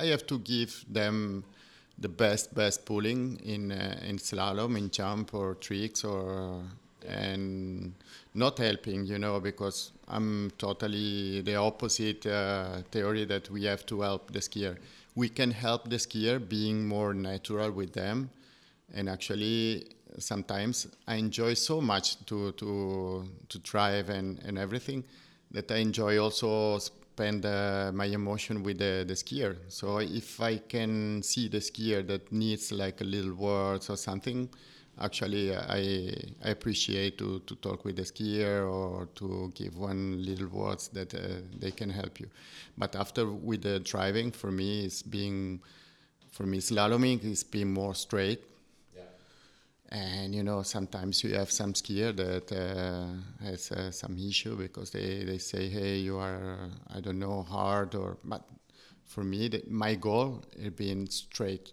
I have to give them the best best pulling in uh, in slalom, in jump or tricks or and not helping, you know, because I'm totally the opposite uh, theory that we have to help the skier. We can help the skier being more natural with them, and actually sometimes I enjoy so much to to to drive and and everything that I enjoy also spend uh, my emotion with the, the skier. So if I can see the skier that needs like a little words or something, actually I, I appreciate to, to talk with the skier or to give one little words that uh, they can help you. But after with the driving, for me, it's being, for me, slaloming is being more straight and you know sometimes you have some skier that uh, has uh, some issue because they, they say hey you are i don't know hard or but for me the, my goal is being straight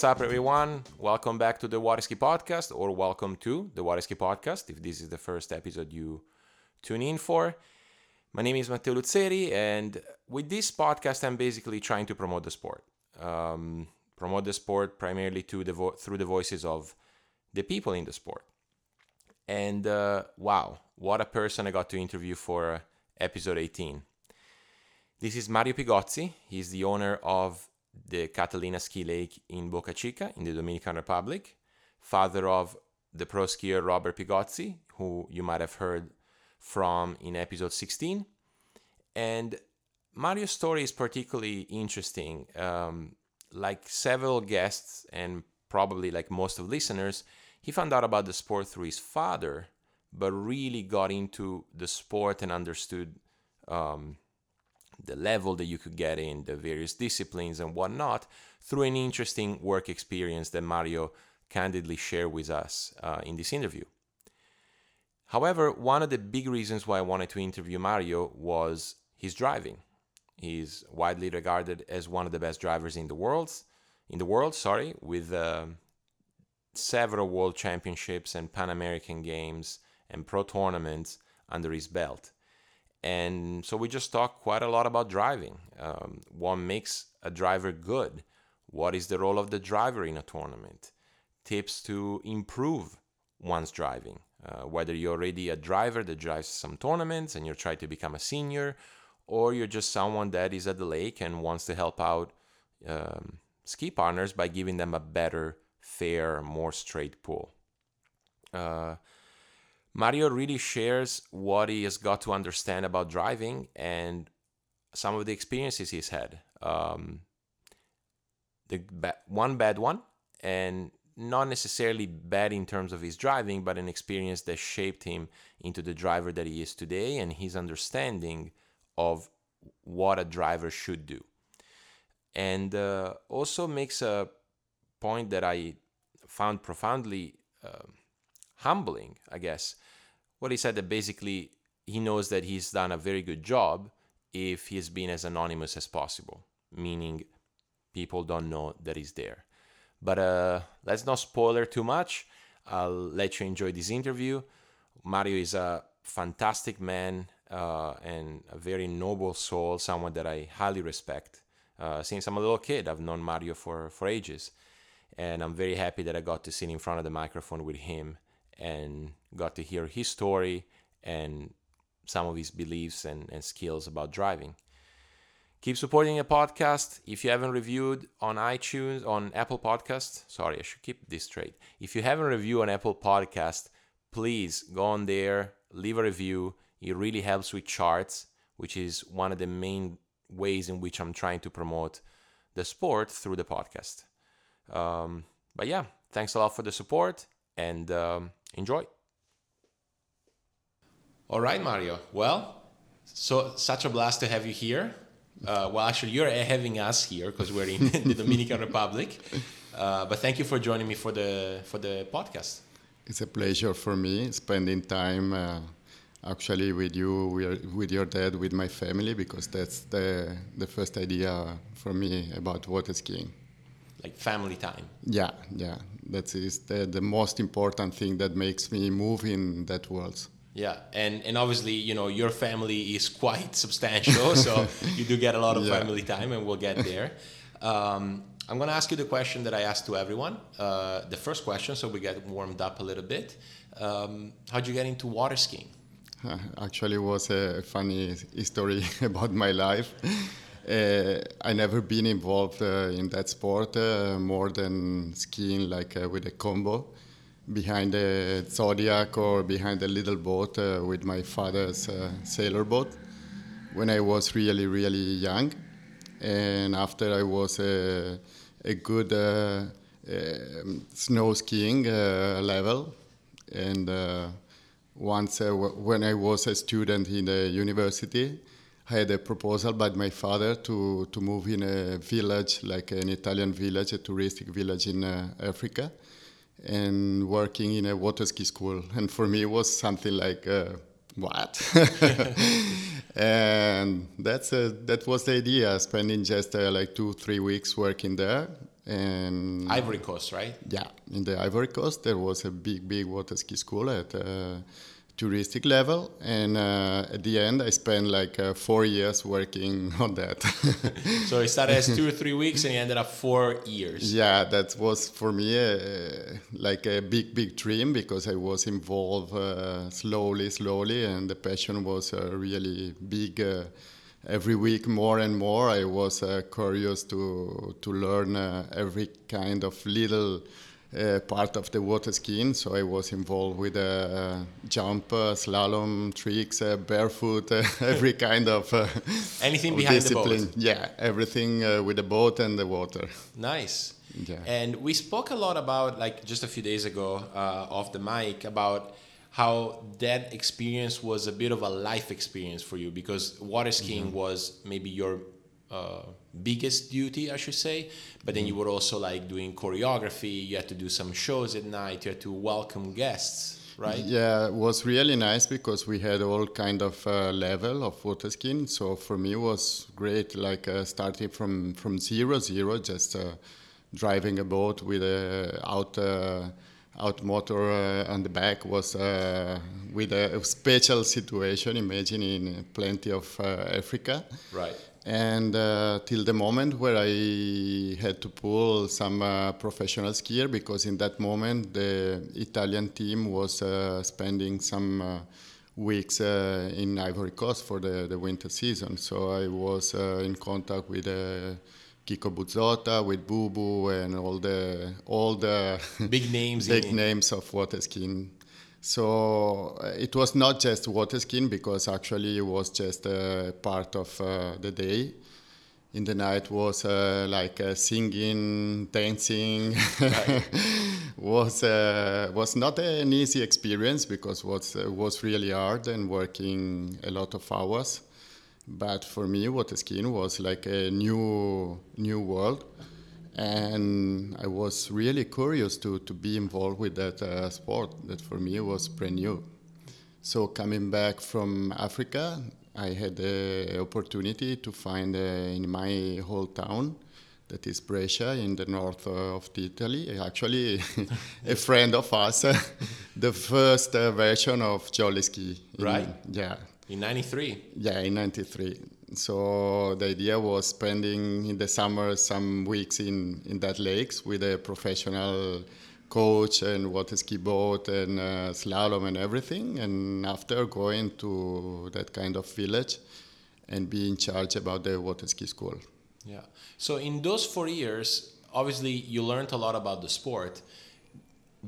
what's up, everyone? Welcome back to the Waterski Podcast, or welcome to the Waterski Podcast if this is the first episode you tune in for. My name is Matteo Luzzeri, and with this podcast, I'm basically trying to promote the sport. Um, promote the sport primarily the vo- through the voices of the people in the sport. And uh, wow, what a person I got to interview for episode 18. This is Mario Pigozzi. He's the owner of the Catalina ski lake in Boca Chica in the Dominican Republic, father of the pro skier Robert Pigozzi, who you might have heard from in episode 16. And Mario's story is particularly interesting. Um, like several guests, and probably like most of listeners, he found out about the sport through his father, but really got into the sport and understood um, the level that you could get in, the various disciplines and whatnot, through an interesting work experience that Mario candidly shared with us uh, in this interview. However, one of the big reasons why I wanted to interview Mario was his driving. He's widely regarded as one of the best drivers in the world, in the world, sorry, with uh, several world championships and Pan American Games and pro tournaments under his belt. And so we just talk quite a lot about driving. Um, what makes a driver good? What is the role of the driver in a tournament? Tips to improve one's driving. Uh, whether you're already a driver that drives some tournaments and you're trying to become a senior, or you're just someone that is at the lake and wants to help out um, ski partners by giving them a better, fair, more straight pull. Uh, Mario really shares what he has got to understand about driving and some of the experiences he's had. Um, the ba- one bad one, and not necessarily bad in terms of his driving, but an experience that shaped him into the driver that he is today and his understanding of what a driver should do. And uh, also makes a point that I found profoundly. Uh, humbling, I guess. What he said that basically he knows that he's done a very good job if he's been as anonymous as possible, meaning people don't know that he's there. But uh, let's not spoiler too much. I'll let you enjoy this interview. Mario is a fantastic man uh, and a very noble soul, someone that I highly respect. Uh, since I'm a little kid, I've known Mario for, for ages. And I'm very happy that I got to sit in front of the microphone with him and got to hear his story and some of his beliefs and, and skills about driving. Keep supporting the podcast. If you haven't reviewed on iTunes, on Apple Podcast, sorry, I should keep this straight. If you haven't reviewed on Apple Podcast, please go on there, leave a review. It really helps with charts, which is one of the main ways in which I'm trying to promote the sport through the podcast. Um, but yeah, thanks a lot for the support and um, enjoy. All right, Mario. Well, so such a blast to have you here. Uh, well, actually, you're having us here because we're in the Dominican Republic. Uh, but thank you for joining me for the for the podcast. It's a pleasure for me spending time uh, actually with you, with your dad, with my family, because that's the the first idea for me about water skiing. Like family time. Yeah, yeah, that is the, the most important thing that makes me move in that world. Yeah, and and obviously, you know, your family is quite substantial, so you do get a lot of yeah. family time, and we'll get there. Um, I'm going to ask you the question that I ask to everyone. Uh, the first question, so we get warmed up a little bit. Um, how'd you get into water skiing? Actually, was a funny story about my life. Uh, I never been involved uh, in that sport uh, more than skiing, like uh, with a combo behind the Zodiac or behind a little boat uh, with my father's uh, sailor boat when I was really, really young. And after I was a, a good um, snow skiing level. And once, when I was a student in the university, I had a proposal by my father to, to move in a village, like an Italian village, a touristic village in Africa and working in a water ski school. And for me, it was something like, uh, what? and that's a, that was the idea, spending just uh, like two, three weeks working there. And Ivory Coast, right? Yeah, in the Ivory Coast, there was a big, big water ski school at uh, touristic level and uh, at the end i spent like uh, four years working on that. So it started as two or three weeks and you ended up four years. Yeah that was for me uh, like a big big dream because i was involved uh, slowly slowly and the passion was uh, really big uh, every week more and more. I was curious to to learn every kind of little uh, part of the water skiing. So I was involved with uh, jump, uh, slalom, tricks, uh, barefoot, uh, every kind of anything of behind discipline. the boat. Yeah, everything with the boat and the water. Nice. Yeah. And we spoke a lot about like just a few days ago off the mic about how that experience was a bit of a life experience for you because water skiing mm-hmm. was maybe your uh, biggest duty, I should say. But then you were also like doing choreography. You had to do some shows at night. You had to welcome guests. Right? Yeah, it was really nice because we had all kind of uh, level of water skiing. So for me, it was great. Like uh, starting from from zero zero, just uh, driving a boat with a out uh, out motor uh, on the back was uh, with a special situation. Imagine in plenty of Africa. Right and uh, till the moment where I had to pull some uh, professional skier because in that moment the Italian team was uh, spending some uh, weeks uh, in Ivory Coast for the, the winter season. So I was uh, in contact with Kiko Buzzotta, with Bubu, and all the all the big names big names of water skiing so uh, it was not just water skiing because actually it was just a part of uh, the day. In the night was uh, like singing, dancing. was uh, was not an easy experience because was was really hard and working a lot of hours. But for me, water skiing was like a new new world and I was really curious to, to be involved with that uh, sport that for me was brand new. So coming back from Africa, I had the opportunity to find uh, in my whole town, that is Brescia in the north uh, of Italy, actually a friend of us, the first uh, version of Jolly Ski. In, right. Yeah. In 93? Yeah, in 93 so the idea was spending in the summer some weeks in, in that lakes with a professional coach and water ski boat and uh, slalom and everything. And after going to that kind of village and be in charge about the water ski school. Yeah. So in those four years, obviously you learned a lot about the sport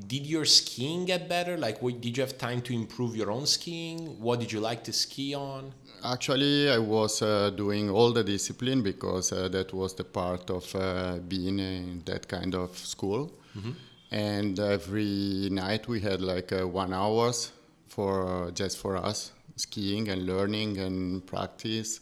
did your skiing get better? Like, what, did you have time to improve your own skiing? What did you like to ski on? Actually, I was uh, doing all the discipline because uh, that was the part of uh, being in that kind of school. Mm-hmm. And every night we had like uh, one hours for just for us skiing and learning and practice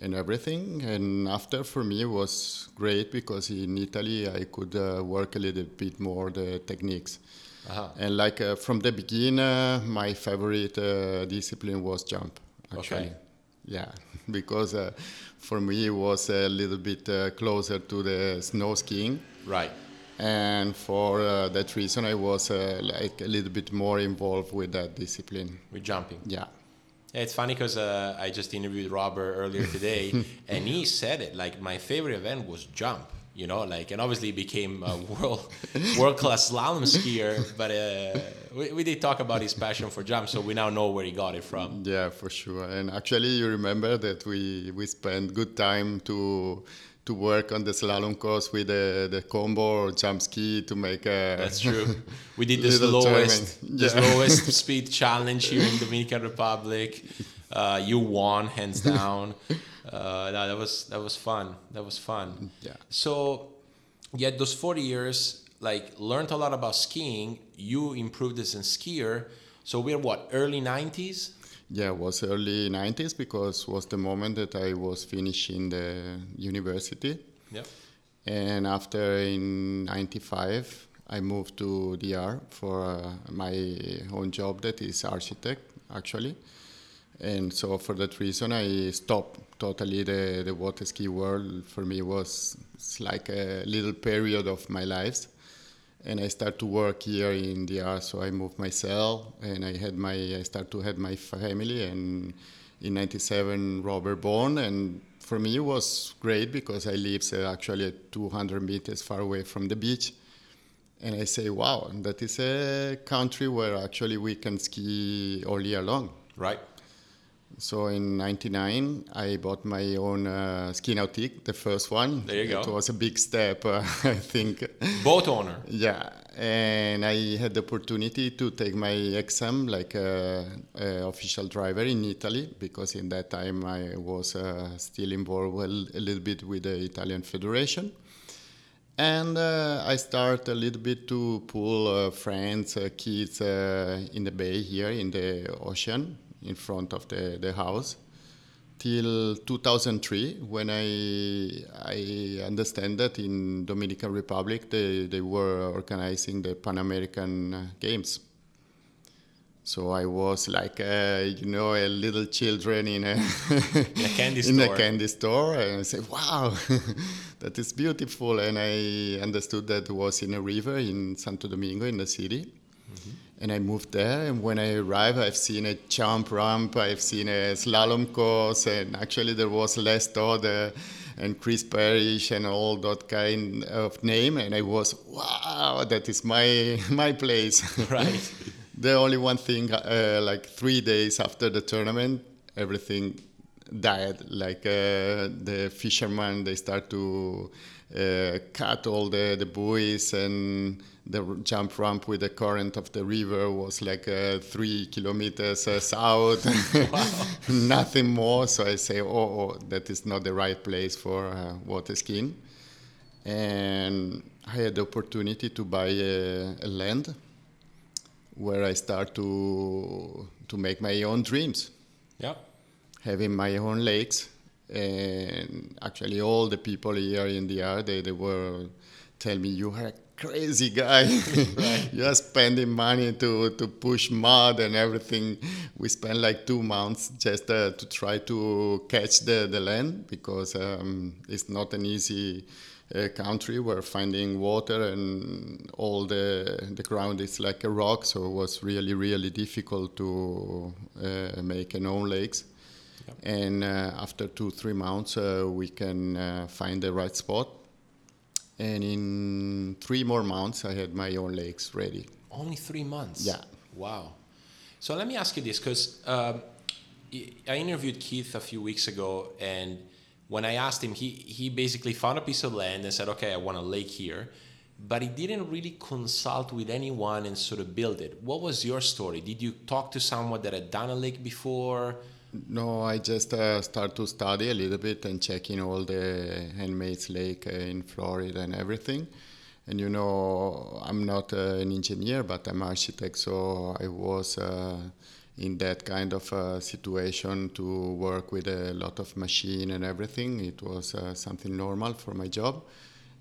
and everything. And after for me was great because in Italy I could uh, work a little bit more the techniques Uh-huh. And like uh, from the beginning, uh, my favorite uh, discipline was jump. Actually, Okay. Yeah, because uh, for me it was a little bit uh, closer to the snow skiing, Right. and for uh, that reason, I was uh, like a little bit more involved with that discipline. With jumping. Yeah. Yeah, It's funny because uh, I just interviewed Robert earlier today, and he said it like my favorite event was jump. You know, like, and obviously became a world world class slalom skier. But uh, we, we did talk about his passion for jump, so we now know where he got it from. Yeah, for sure. And actually, you remember that we we spent good time to to work on the slalom course with the, the combo or jump ski to make a. That's true. We did the lowest slowest, tournament. the Yeah. slowest speed challenge here in Dominican Republic. Uh, you won hands down. Uh, no, that was that was fun. That was fun. Yeah. So, yet those four years, like, learned a lot about skiing. You improved as a skier. So we're what early '90s. Yeah, it was early 90s because was the moment that I was finishing the university. Yeah. And after in 95, I moved to DR for uh, my own job that is architect actually. And so for that reason, I stopped totally the, the water ski world. For me was like a little period of my life. And I start to work here in DR, so I moved myself, and I had my I start to have my family, and in '97 Robert born, and for me it was great because I live uh, actually 200 meters far away from the beach, and I say, wow, that is a country where actually we can ski all year long. Right. So in '99, I bought my own uh, ski nautique, the first one. There you go. It was a big step, uh, I think. Boat owner. Yeah, and I had the opportunity to take my exam like a, a official driver in Italy because in that time I was uh, still involved a little bit with the Italian Federation. And uh, I start a little bit to pull uh, friends, uh, kids uh, in the bay here in the ocean in front of the, the house till 2003 when I I understand that in Dominican Republic they, they were organizing the Pan American Games. So I was like uh, you know a little children in a, In a candy in a store. candy store and I said wow that is beautiful and I understood that it was in a river in Santo Domingo in the city and I moved there. And when I arrived, I've seen a jump ramp, I've seen a slalom course, and actually there was Les Todd and Chris Parrish and all that kind of name. And I was, wow, that is my my place. Right. the only one thing, uh, like three days after the tournament, everything died. Like uh, the fishermen, they start to uh, cut all the, the buoys and the jump ramp with the current of the river was like uh, three kilometers uh, south, and nothing more. So I say, oh, oh, that is not the right place for uh, water skiing. And I had the opportunity to buy a, a land where I start to to make my own dreams Yep. having my own lakes and actually all the people here in the DR they, they were tell me you are a crazy guy. You are spending money to, to push mud and everything. We spent like two months just uh, to try to catch the, the land because um, it's not an easy uh, country. Where finding water and all the the ground is like a rock so it was really really difficult to uh, make an own lakes and uh, after two three months uh, we can uh, find the right spot and in three more months i had my own lakes ready Only three months. Yeah. Wow. So let me ask you this, because um, I I interviewed Keith a few weeks ago, and when I asked him, he he basically found a piece of land and said, "Okay, I want a lake here," but he didn't really consult with anyone and sort of build it. What was your story? Did you talk to someone that had done a lake before? No, I just uh, start to study a little bit and checking all the handmade lake uh, in Florida and everything. And you know, I'm not uh, an engineer, but I'm architect, so I was uh, in that kind of uh, situation to work with a lot of machine and everything. It was uh, something normal for my job.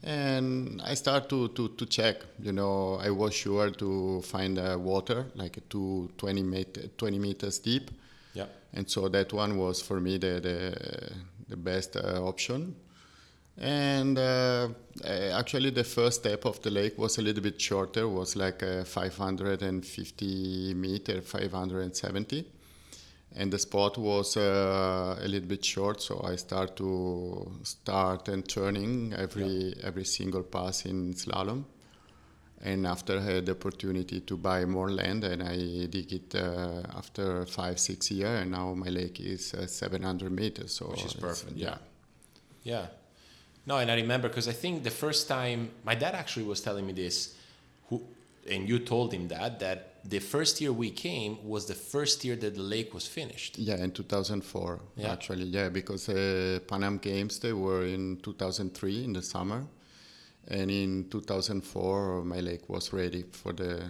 and I start to, to, to check. You know, I was sure to find uh, water like two 20, met- 20 meters deep. And so that one was for me the the, the best uh, option. And uh, actually, the first step of the lake was a little bit shorter, was like uh, 550 meter, 570 and the spot was uh, a little bit short so i start to start and turning every every single pass in slalom and after i had the opportunity to buy more land and i dig it uh, after five six years and now my lake is uh, 700 meters so Which is perfect, yeah Yeah. No, and I remember because I think the first time my dad actually was telling me this, who, and you told him that that the first year we came was the first year that the lake was finished. yeah in 2004 Yeah. actually yeah because uh, pan am games they were in 2003 in the summer and in 2004 my lake was ready for the,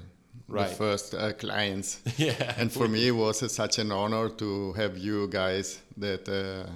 Right. the first uh, clients Yeah. and for me it was uh, such an honor to have you guys that uh,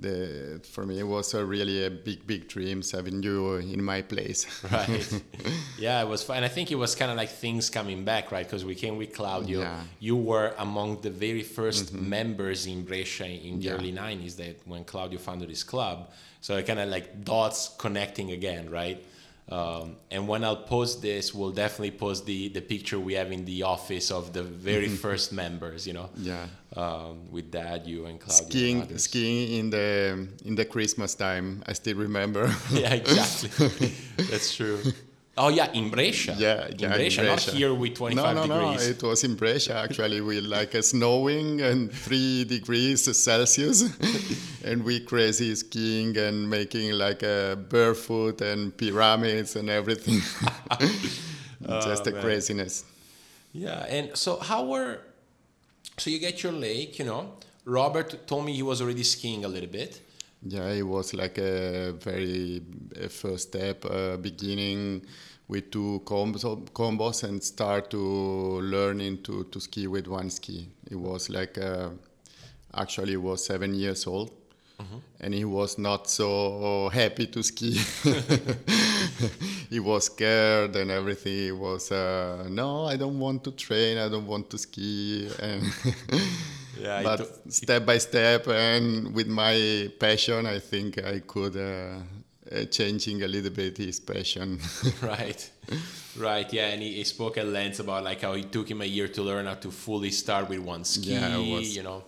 the for me it was a really a big big dreams having you in my place right. yeah, it was fun. And I think it was kind of like things coming back, right? Because we came with Claudio. Yeah. You were among the very 1st members in Brescia in the Yeah. early 90s that when Claudio founded his club. So it kind of like dots connecting again, right? Um, and when I'll post this, we'll definitely post the, the picture we have in the office of the very first members, you know, yeah um, with Dad, you, and Claudio. and skiing others. skiing in the in the christmas time i still remember yeah, exactly. That's true. Oh yeah, in Brescia. Yeah, in yeah, in Brescia, not here with 25 no, no, degrees. No, it was in Brescia actually with like a snowing and three degrees Celsius, and we crazy skiing and making like a barefoot and pyramids and everything. Just a man. craziness. Yeah, and so how were so you get your lake, you know. Robert told me he was already skiing a little bit. Yeah, it was like a very a first step, uh, beginning with two combos, combos and start to learning to, to ski with one ski. It was like uh, actually was seven years old, and he was not so happy to ski. he was scared and everything. He was uh, no, I don't want to train. I don't want to ski and. Yeah, but to- step by step and with my passion i think i could uh, uh, changing a little bit his passion right. Right, yeah, and he, he spoke at length about like how it took him a year to learn how to fully start with one ski, Yeah, was- you know.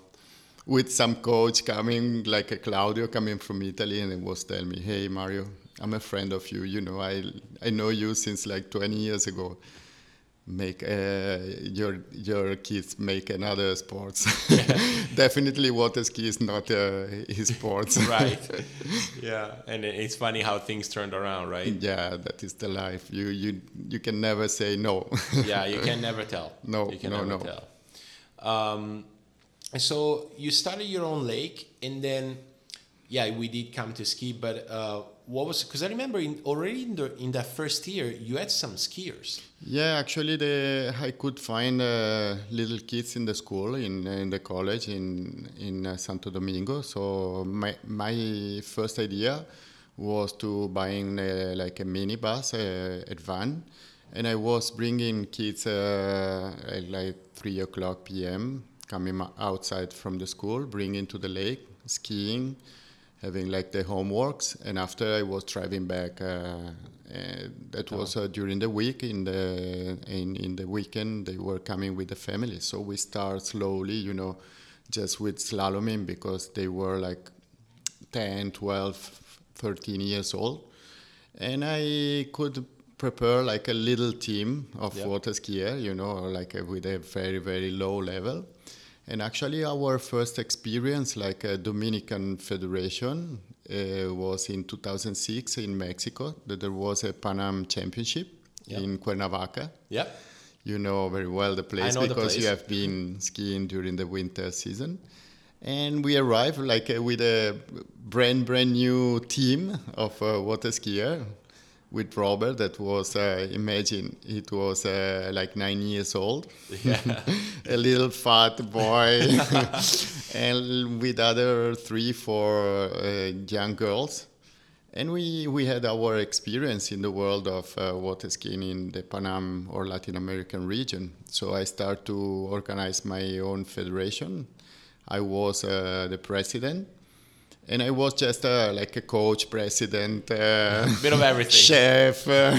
with some coach coming like a claudio coming from italy and he was telling me hey mario i'm a friend of you you know i i know you since like 20 years ago make uh, your your kids make another sports definitely water ski is not uh, his sports Right. yeah, and it's funny how things turned around, right? yeah that is the life you you you can never say no yeah, you can never tell. No, you can no, never no. tell. Um, so you started your own lake, and then yeah, we did come to ski. But uh, what was because I remember in, already in the in that first year you had some skiers. Yeah, actually, the I could find uh, little kids in the school in in the college in in uh, Santo Domingo. So my my first idea was to buying uh, like a minibus, uh, a van, and I was bringing kids uh, at like three o'clock p.m. coming outside from the school, bringing to the lake, skiing, having like the homeworks, and after I was driving back. Uh, uh, that was uh, during the week. In the in, in the weekend, they were coming with the family. So we start slowly, you know, just with slaloming because they were like 10, 12, 13 years old, and I could prepare like a little team of Yeah. water skier, you know, like with a very very low level. And actually, our first experience, like a Dominican Federation, uh, was in 2006 in Mexico. That there was a Pan Am Championship Yeah. in Cuernavaca. Yeah. You know very well the place know the because you have been skiing during the winter season. And we arrived like uh, with a brand brand new team of uh, water skier with Robert that was uh, imagine it was uh, like nine years old, Yeah. a little fat boy, and with other three four uh, young girls. and we, we had our experience in the world of uh, water skiing in the Pan Am or Latin American region. So I started to organize my own federation. I was uh, the president, and I was just uh, like a coach, president, uh, bit of everything, chef, uh,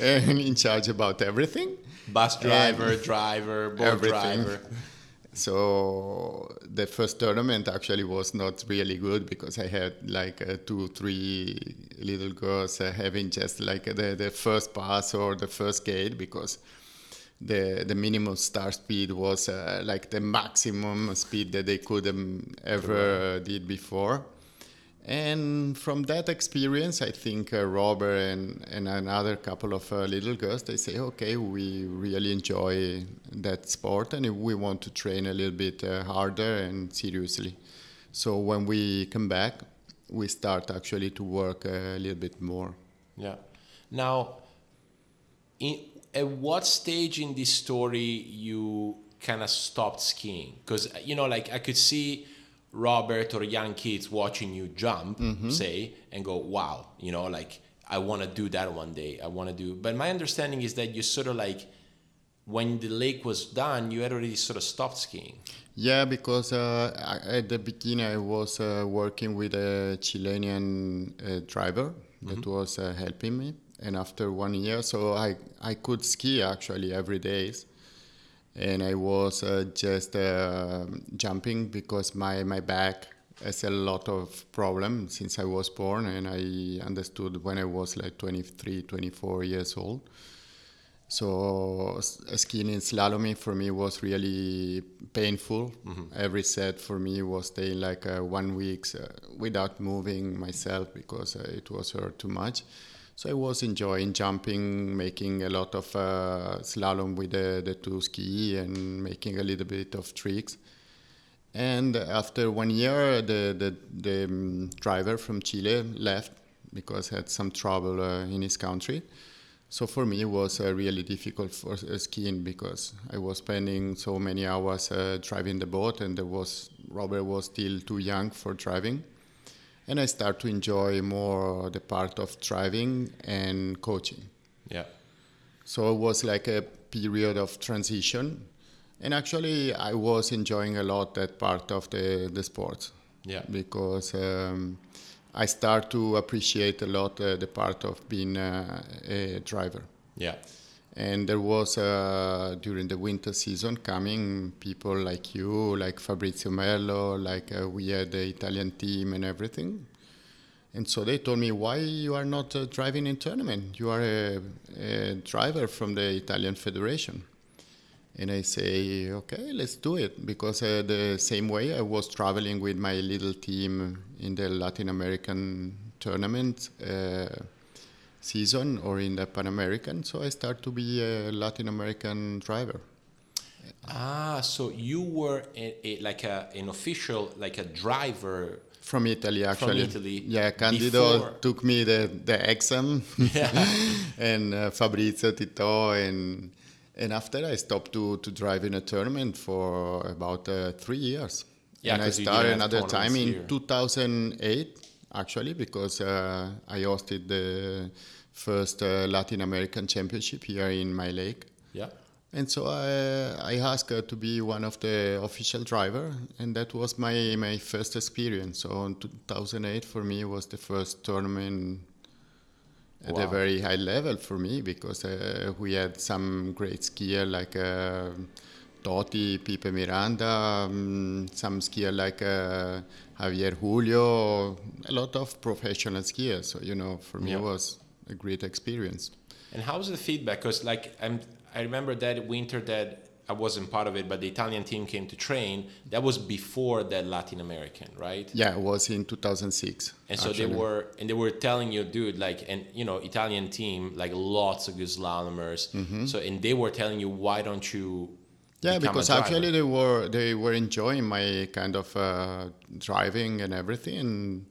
and in charge about everything. Bus driver, and driver, boat everything. driver. So the first tournament actually was not really good because I had like uh, two, three little girls uh, having just like the, the first pass or the first gate because the the minimum start speed was uh, like the maximum speed that they could um, ever did before. And from that experience, I think uh, Robert and, and another couple of uh, little girls, they say, okay, we really enjoy that sport and we want to train a little bit uh, harder and seriously. So when we come back, we start actually to work a little bit more. Yeah. Now, in, at what stage in this story you kind of stopped skiing? Because, you know, like I could see Robert or young kids watching you jump, mm-hmm. say, and go, wow, you know, like I want to do that one day. I want to do. But my understanding is that you sort of like, when the lake was done, you had already sort of stopped skiing. Yeah, because uh, at the beginning I was uh, working with a Chilean uh, driver that mm-hmm. was uh, helping me, and after one year, so I I could ski actually every day and I was uh, just uh, jumping because my, my back has a lot of problem since I was born and I understood when I was like 23, 24 years old. So skiing in slaloming for me was really painful. Mm-hmm. Every set for me was staying like uh, one week uh, without moving myself because uh, it was hurt too much. So I was enjoying jumping, making a lot of uh, slalom with the, the two ski and making a little bit of tricks. And after one year, the, the, the um, driver from Chile left because he had some trouble uh, in his country. So for me, it was uh, really difficult for uh, skiing because I was spending so many hours uh, driving the boat, and there was Robert was still too young for driving and I start to enjoy more the part of driving and coaching. Yeah. So it was like a period of transition, and actually I was enjoying a lot that part of the the sport. Yeah. Because um, I start to appreciate a lot uh, the part of being uh, a driver. Yeah and there was uh, during the winter season coming people like you like fabrizio merlo like uh, we had the italian team and everything. And so they told me why you are not uh, driving in tournament? You are a, a, driver from the italian federation. And i say okay let's do it. Because uh, the same way i was traveling with my little team in the latin american tournament uh, season or in the Pan American. So I start to be a Latin American driver. Ah, so you were a, a, like a, an official, like a driver from Italy actually. From Italy. Yeah, Candido before. took me the, the exam, yeah. and uh, Fabrizio Tito, and and after I stopped to to drive in a tournament for about uh, three years. Yeah, and I started another time here. in 2008 actually because uh, I hosted the first uh, Latin American Championship here in my lake. Yeah. And so I, I asked to be one of the official driver, and that was my, my first experience. So in 2008 for me was the first tournament at wow. a very high level for me because uh, we had some great skier like uh, Totti, Pipe Miranda, um, some skier like uh, Javier Julio, a lot of professional skiers. So you know, for me, yeah. it was a great experience. And how's the feedback? Because like I'm, I remember that winter that I wasn't part of it, but the Italian team came to train. That was before that Latin American, right? Yeah, it was in 2006. And so actually. they were, and they were telling you, dude, like, and you know, Italian team, like lots of good slalomers. Mm-hmm. So, and they were telling you, why don't you yeah, because actually they were they were enjoying my kind of uh, driving and everything, and,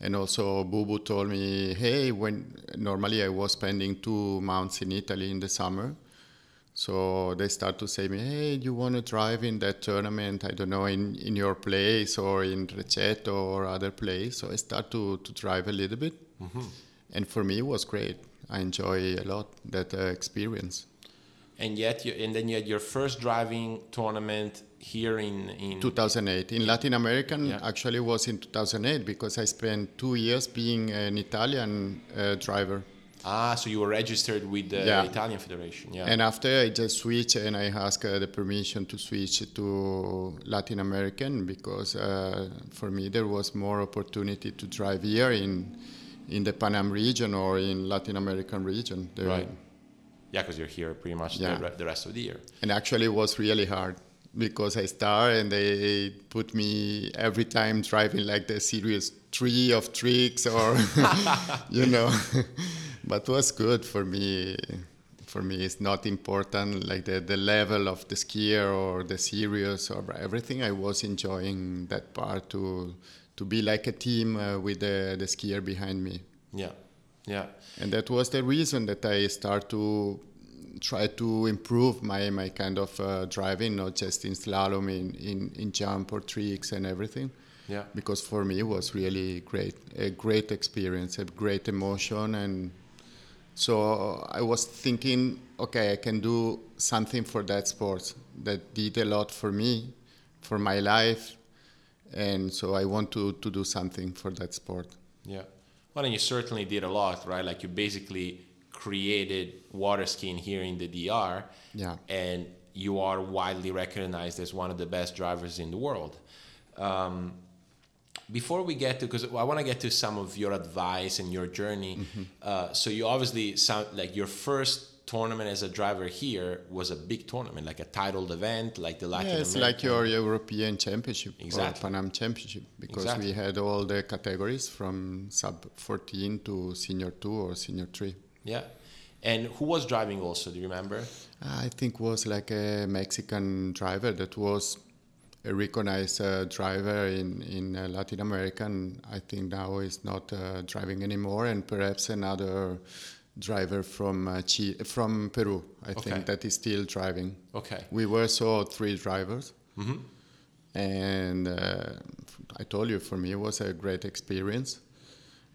and also Bubu told me, hey, when normally I was spending two months in Italy in the summer, so they start to say me, hey, you want to drive in that tournament? I don't know in in your place or in Recetto or other place. So I start to to drive a little bit, And for me, it was great. I enjoy a lot that uh, experience. And yet, you, and then you had your first driving tournament here in in 2008 in Latin American Yeah. actually was in 2008 because I spent two years being an Italian uh, driver. ah, so you were registered with the Yeah. Italian Federation, yeah. And after I just switched and I asked uh, the permission to switch to Latin American because uh, for me there was more opportunity to drive here in in the Pan Am region or in Latin American region. There- right. Yeah, because you're here pretty much Yeah. the, re- the rest of the year. And actually it was really hard because I start and they put me every time driving like the series three of tricks or you know. But was good for me for me. It's not important like the, the level of the skier or the series or everything. I was enjoying that part to to be like a team uh, with the, the skier behind me. Yeah, yeah, and that was the reason that I start to try to improve my, my kind of uh, driving, not just in slalom, in, in, in jump or tricks and everything. yeah. Because for me it was really great, a great experience, a great emotion, and so I was thinking, okay, I can do something for that sport that did a lot for me, for my life, and so I want to, to do something for that sport. Yeah. Well, and you certainly did a lot, right? Like you basically created water skiing here in the DR. Yeah. And you are widely recognized as one of the best drivers in the world. Um, before we get to, because I want to get to some of your advice and your journey. Mm-hmm. Uh, so you obviously sound like your first tournament as a driver here was a big tournament, like a titled event, like the Latin Yeah, it's American. like your European Championship Exactly. or Pan Am Championship because Exactly. we had all the categories from sub 14 to senior 2 or senior 3. Yeah. And who was driving also? Do you remember? I think was like a Mexican driver that was a recognized uh, driver in in uh, Latin America. And I think now is not uh, driving anymore, and perhaps another driver from uh, Chi- from Peru. I Okay. think that is still driving. Okay. We were so three drivers, and uh, I told you for me it was a great experience.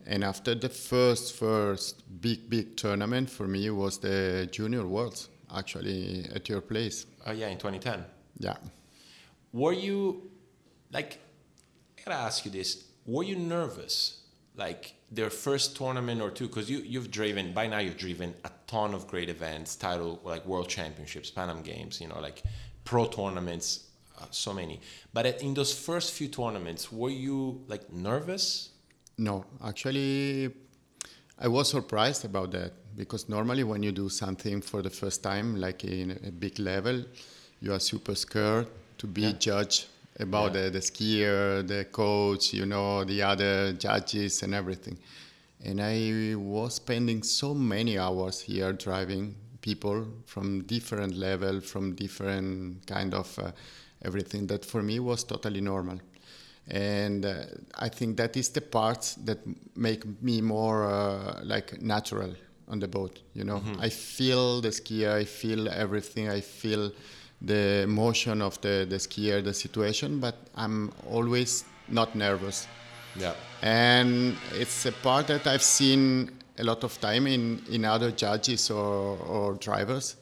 And after the first first big big tournament for me was the Junior Worlds actually at your place. Oh, yeah, in 2010. Yeah. Were you, like, I gotta ask you this, were you nervous? Like, their first tournament or two? Because you, you've driven, by now you've driven a ton of great events, title, like World Championships, Pan Am Games, you know, like pro tournaments, uh, so many. But at- in those first few tournaments, were you, like, nervous? No, actually, I was surprised about that because normally when you do something for the first time, like in a big level, you are super scared to be Yeah. judged about Yeah. the, the skier, the coach, you know, the other judges and everything. And I was spending so many hours here driving people from different level, from different kind of uh, everything that for me was totally normal and uh, I think that is the parts that make me more uh, like natural on the boat. You know, I feel the skier, I feel everything, I feel the emotion of the, the skier, the situation, but I'm always not nervous. Yeah. And it's a part that I've seen a lot of time in, in other judges or, or drivers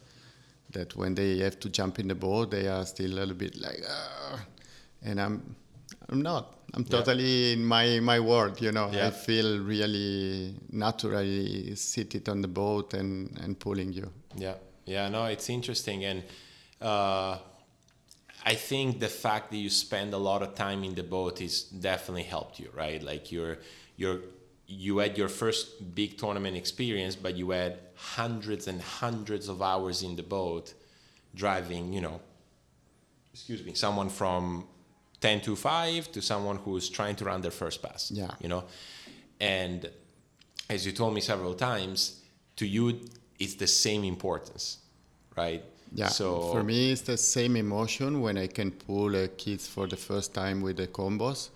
that when they have to jump in the boat, they are still a little bit like, "Ah." and I'm, I'm not. I'm Yeah. totally in my, my world, you know. Yeah. I feel really naturally seated on the boat and, and pulling you. Yeah, yeah, no, it's interesting, and uh, I think the fact that you spend a lot of time in the boat is definitely helped you, right? Like you're you're you had your first big tournament experience, but you had hundreds and hundreds of hours in the boat driving, you know, excuse me, someone from 10 to 5 to someone who's trying to run their first pass. Yeah. You know? And as you told me several times, to you it's the same importance, right? Yeah, So for me, it's the same emotion when I can pull a kids for the first time with the combos,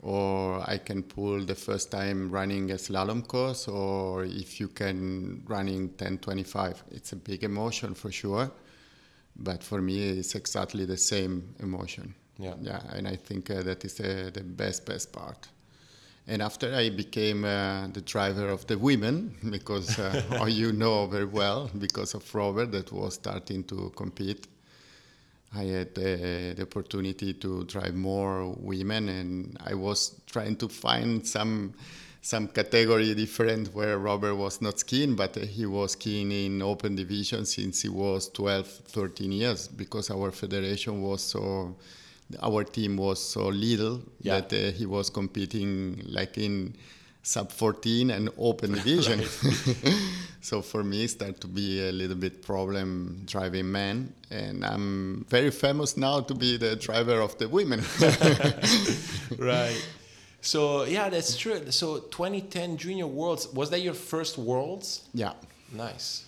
or I can pull the first time running a slalom course, or if you can running 10:25. It's a big emotion for sure, but for me, it's exactly the same emotion. Yeah. yeah, and I think uh, that is the, the best best part. And after I became uh, the driver of the women, because uh, you know very well, because of Robert that was starting to compete, I had the, the opportunity to drive more women, and I was trying to find some some category different where Robert was not skiing, but he was skiing in open division since he was 12, 13 years because our federation was so, our team was so little Yeah. that uh, he was competing like in sub 14 and open division. so for me, it started to be a little bit problem driving men, and I'm very famous now to be the driver of the women. right. So yeah, that's true. So 2010 Junior Worlds was that your first Worlds? yeah. Nice.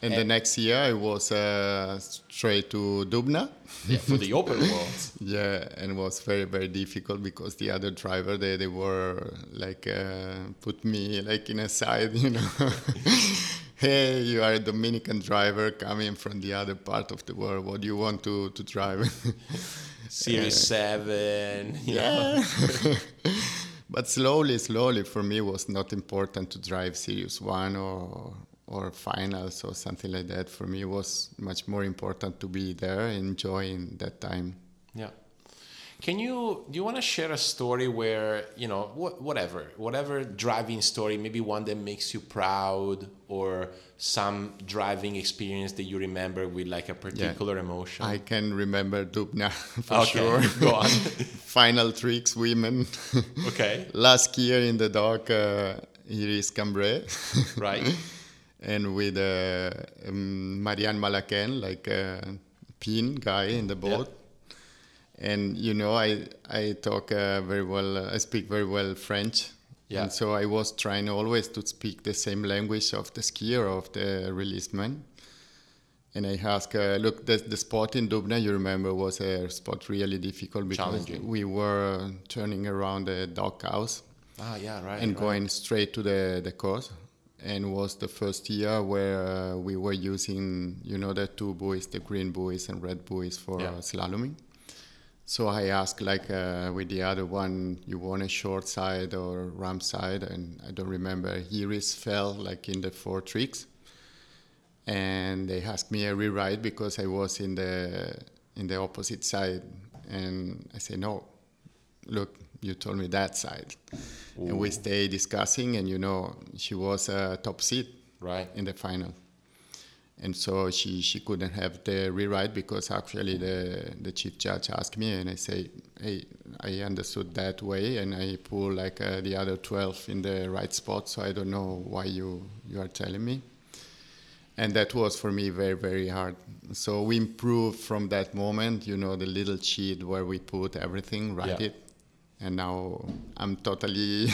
And the next year I was uh, straight to Dubna. Yeah, for the Open world. Yeah, and it was very very difficult because the other driver they, they were like uh, put me like in a side, you know. hey, you are a Dominican driver coming from the other part of the world. What do you want to to drive? Series seven. Yeah. but slowly, slowly, for me, it was not important to drive Series One or or finals or something like that. For me, it was much more important to be there, enjoying that time. Yeah. Can you do you want to share a story where you know wh- whatever whatever driving story maybe one that makes you proud or some driving experience that you remember with like a particular emotion? I can remember Dubna for okay, sure. go on. Final tricks, women. okay, Last year in the dark uh, Iris Cambray. right. And with uh, um, Marianne Malaken, like a pin guy in the boat. And you know, I I talk uh, very well. Uh, I speak very well French. Yeah. And so I was trying always to speak the same language of the skier of the releaseman. And I asked, uh, look, the, the spot in Dubna, you remember, was a spot really difficult because we were turning around the dock house Ah, yeah, right. and right. going straight to the the course and was the first year where uh, we were using you know the two buoys the green buoys and red buoys for Yeah. uh, slaloming. So i asked like uh, with the other one you want a short side or ramp side? And i don't remember. Iris fell like in the four tricks. And they asked me a rewrite because i was in the in the opposite side. And i said no. Look you told me that side. And we stayed discussing and you know she was a top seed right. in the final. And so she, she couldn't have the rewrite because actually the, the chief judge asked me and i say hey i understood that way and i pull like uh, the other 12 in the right spot so i don't know why you, you are telling me. And that was for me very very hard. So we improved from that moment you know the little sheet where we put everything write Yeah. it and now i'm totally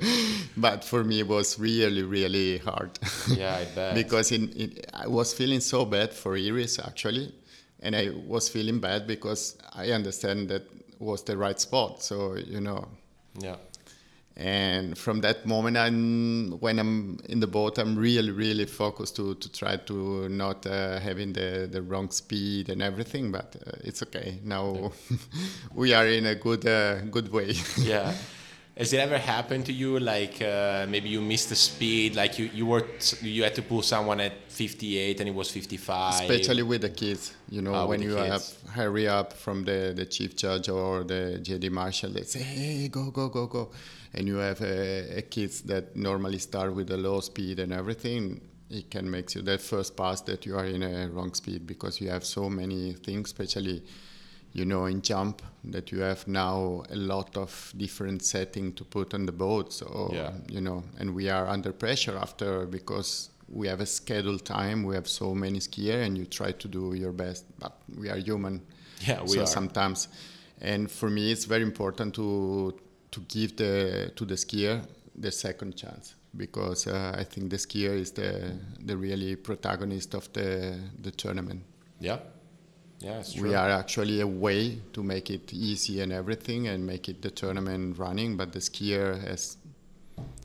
but for me it was really really hard Yeah, I bet. because in, in, i was feeling so bad for iris actually and i was feeling bad because i understand that was the right spot so you know yeah. And from that moment I'm, when i'm in the boat i'm really really focused to, to try to not uh, having the, the wrong speed and everything but uh, it's okay now we are in a good uh, good way yeah. Has it ever happened to you? Like uh, maybe you missed the speed, like you, you were you had to pull someone at 58 and it was 55. especially with the kids you know with when you have hurry up from the, the chief judge or the jd marshal they say hey go go go go and you have a, a kids that normally start with a low speed and everything it can make you that first pass that you are in a wrong speed because you have so many things especially you know in jump that you have now a lot of different setting to put on the boat so Yeah. you know and we are under pressure after because we have a scheduled time we have so many skier and you try to do your best but we are human Yeah, we so are. sometimes and for me it's very important to to give the to the skier the second chance because uh, I think the skier is the the really protagonist of the the tournament Yeah. Yeah, it's true. we are actually a way to make it easy and everything and make it the tournament running but the skier has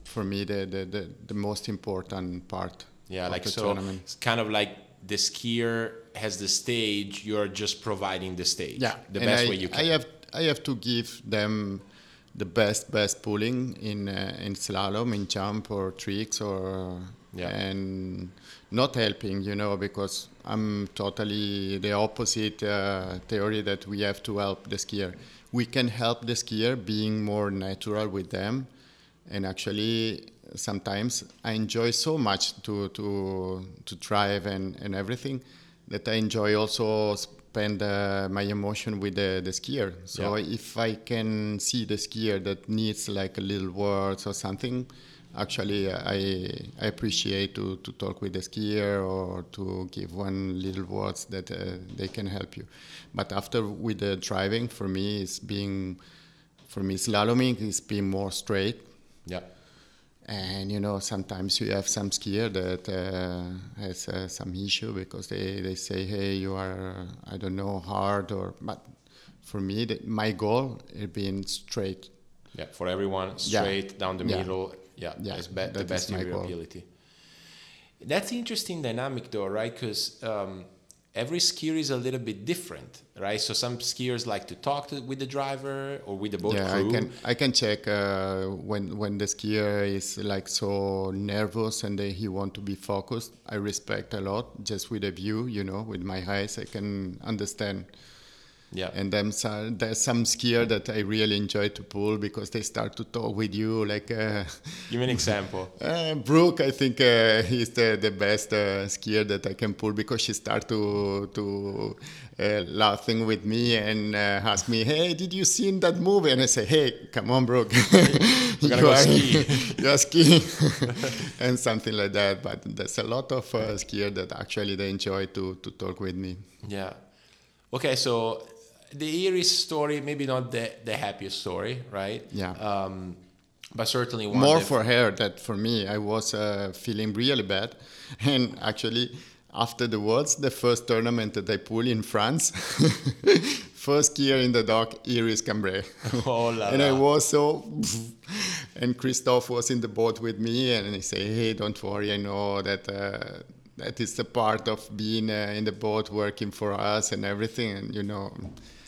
for me the the, the, the most important part Yeah, like the so tournament it's kind of like the skier has the stage, you're just providing the stage. yeah The and best I, way you can. I have I have to give them the best best pulling in uh, in slalom, in jump or tricks or Yeah. and not helping, you know, because I'm totally the opposite uh, theory that we have to help the skier. We can help the skier being more natural with them, and actually sometimes I enjoy so much to to to drive and and everything that I enjoy also spend uh, my emotion with the, the skier. So Yeah. if I can see the skier that needs like a little words or something, actually I I appreciate to, to talk with the skier or to give one little words that uh, they can help you. But after with the driving, for me, is being for me slaloming is being more straight Yeah. And you know sometimes you have some skier that uh, has uh, some issue because they, they say hey you are uh, i don't know hard or but for me the, my goal is being straight Yeah. For everyone, Yeah. straight down the Yeah. middle. Yeah. Yeah, As be- the best of my your goal. ability. That's interesting dynamic though, right? Because um, every skier is a little bit different, right? So some skiers like to talk to, with the driver or with the boat yeah crew. i can i can check uh, when when the skier is like so nervous and he want to be focused i respect a lot just with a view you know with my eyes i can understand Yeah. And then so, there's some skier that I really enjoy to pull because they start to talk with you. Like uh, Give me an example. uh, Brooke, I think uh, he's the, the best uh, skier that I can pull because she start to to uh, laughing with me and uh, ask me, "Hey, did you see that movie?" And I say, "Hey, come on, Brooke, gonna go ski." you're skiing," and something like that. But there's a lot of uh, skier that actually they enjoy to to talk with me. Yeah. Okay, so the Iris story, maybe not the, the happiest story, right? Yeah. Um, but certainly one more that- for her than for me. I was uh, feeling really bad, and actually, after the Worlds, the first tournament that I pulled in France, first year in the dock, Iris Cambray, Oh la and I was so. And Christophe was in the boat with me, and he said, "Hey, don't worry. I know that." Uh, that is the part of being uh, in the boat working for us and everything and you know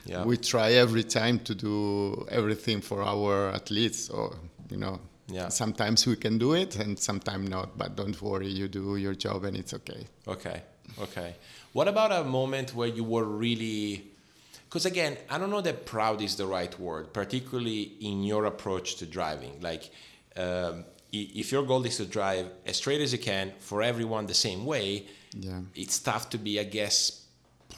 Yeah. we try every time to do everything for our athletes or you know Yeah. sometimes we can do it and sometimes not but don't worry you do your job and it's okay Okay. Okay. What about a moment where you were really because again, I don't know that proud is the right word, particularly in your approach to driving. Like, um, if your goal is to drive as straight as you can for everyone the same way, Yeah. it's tough to be, I guess,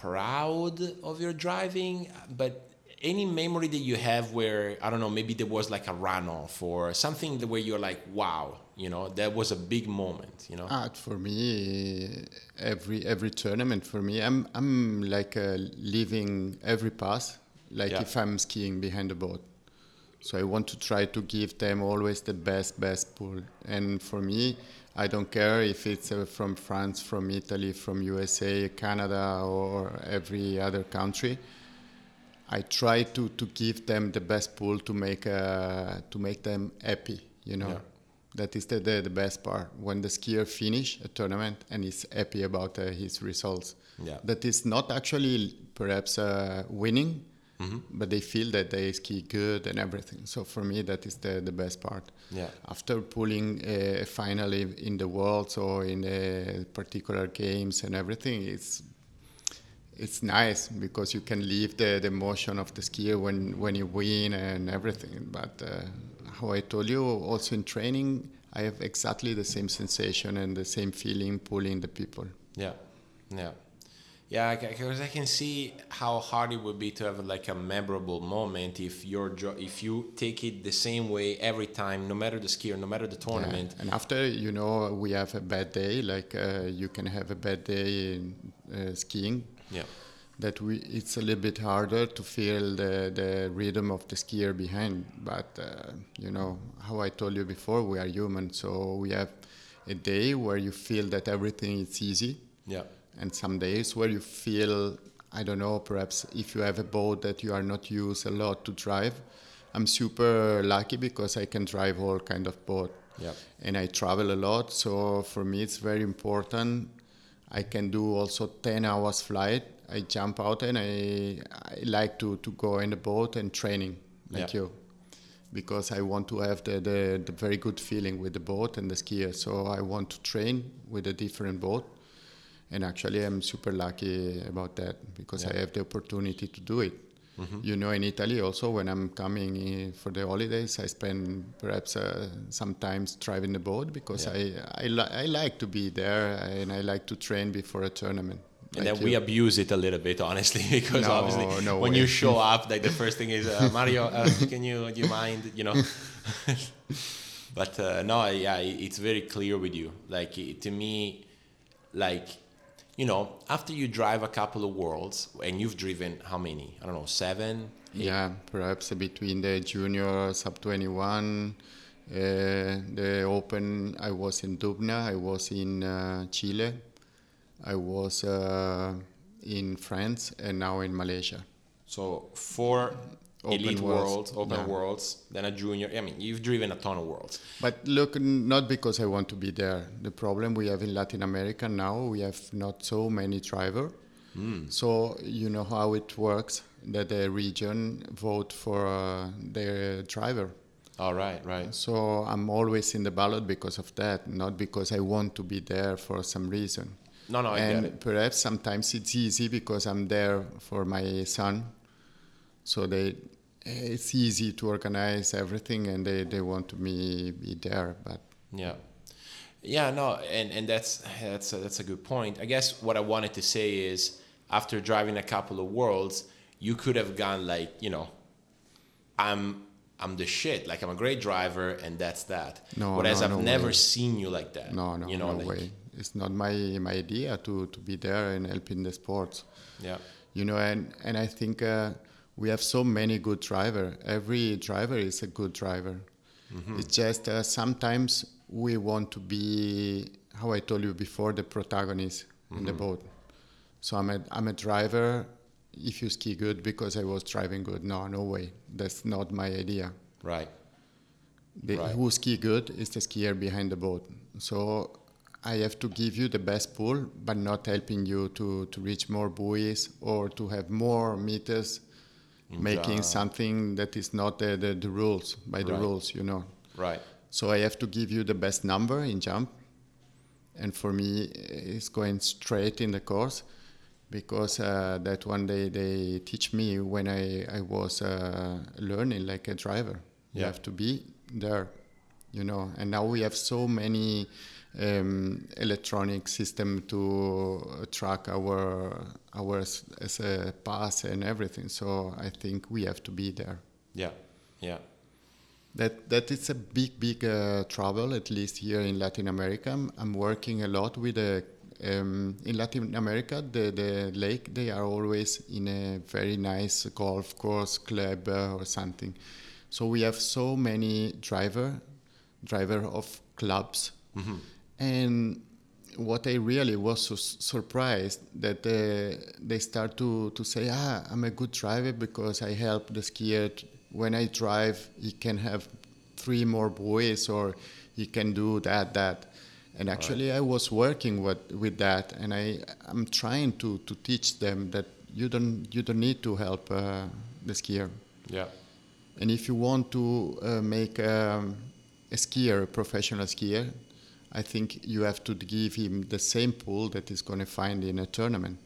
proud of your driving. But any memory that you have where I don't know, maybe there was like a runoff or something where you're like, wow, you know, that was a big moment, you know. Ah, for me, every every tournament for me, I'm I'm like uh, living every pass, like Yeah. if I'm skiing behind the boat. So I want to try to give them always the best best pull. And for me, I don't care if it's uh, from France, from Italy, from USA, Canada, or every other country. I try to, to give them the best pool to make uh, to make them happy. You know, Yeah. that is the, the the best part when the skier finish a tournament and is happy about uh, his results. Yeah. That is not actually perhaps uh, winning, but they feel that they ski good and everything. So for me, that is the the best part. Yeah. After pulling uh, a final in the worlds or in a particular games and everything, it's it's nice because you can leave the, the emotion of the skier when, when you win and everything. But uh, how I told you, also in training, I have exactly the same sensation and the same feeling pulling the people. Yeah, yeah, yeah. Because I can see how hard it would be to have like a memorable moment if your jo- if you take it the same way every time, no matter the skier, no matter the tournament. And after, you know, we have a bad day, like uh, you can have a bad day in uh, skiing. Yeah, that we it's a little bit harder to feel the, the rhythm of the skier behind but uh, you know how i told you before we are human so we have a day where you feel that everything is easy yeah, and some days where you feel i don't know perhaps if you have a boat that you are not used a lot to drive i'm super lucky because i can drive all kind of boat yeah, and I travel a lot. So for me, it's very important. I can do also 10 hours flight. I jump out and I, I like to, to go in the boat and training like Yeah. you. because I want to have the, the, the very good feeling with the boat and the skier. So I want to train with a different boat. And actually, I'm super lucky about that because Yeah. I have the opportunity to do it. You know, in Italy also, when I'm coming in for the holidays, I spend perhaps uh, sometimes driving the boat because Yeah. I I, li- I like to be there and I like to train before a tournament. and like then we abuse it a little bit, honestly, because No, obviously no when way. you show up, like the first thing is uh, Mario, uh, can you do you mind, you know? but uh, no, yeah, it's very clear with you. Like to me, like you know, after you drive a couple of worlds, and you've driven how many? I don't know, seven. Yeah, perhaps between the junior sub 21, uh, the open. I was in Dubna, I was in uh, Chile, I was uh, in France, and now in Malaysia. So four Open elite worlds, worlds, open yeah. worlds, then a junior. I mean, you've driven a ton of worlds. But look, not because I want to be there. The problem we have in Latin America now, we have not so many driver. So you know how it works that the region vote for uh, their driver. All right, right. So I'm always in the ballot because of that, not because I want to be there for some reason. No, no, I and perhaps sometimes it's easy because I'm there for my son. So they, it's easy to organize everything, and they, they want to me be there. But Yeah, yeah, no, and and that's that's a, that's a good point. I guess what I wanted to say is after driving a couple of worlds, you could have gone like you know, I'm I'm the shit, like I'm a great driver, and that's that. No, Whereas no, I've no never way. seen you like that. no, no, you know, no like, way. It's not my my idea to to be there and helping the sports. Yeah, you know and and i think uh, we have so many good driver. Every driver is a good driver. It's just uh, sometimes we want to be how i told you before the protagonist in the boat. So i'm a i'm a driver if you ski good because i was driving good. No no way. That's not my idea. Right. the, Right. who ski good is the skier behind the boat. So I have to give you the best pull, but not helping you to, to reach more buoys or to have more meters, making something that is not the, the, the rules, by the Right. rules, you know. Right. So I have to give you the best number in jump. And for me, it's going straight in the course because uh, that one day they teach me when I, I was uh, learning like a driver. yeah. You have to be there, you know. And now we have so many um, electronic system to uh, track our ours as a pass and everything. So I think we have to be there. Yeah. Yeah. That that is a big big uh, trouble at least here in Latin America. I'm, I'm working a lot with the um, in Latin America the the lake they are always in a very nice golf course club uh, or something. So we have so many driver driver of clubs, and what I really was su- surprised that uh, they start to, to say, ah, I'm a good driver because I help the skier. When I drive, he can have three more buoys or he can do that, that. And actually, I was working with, with that, and I, I'm trying to, to teach them that you don't, you don't need to help uh, the skier. Yeah. And if you want to uh, make um, a skier a professional skier, I think you have to give him the same pool that he's going to find in a tournament.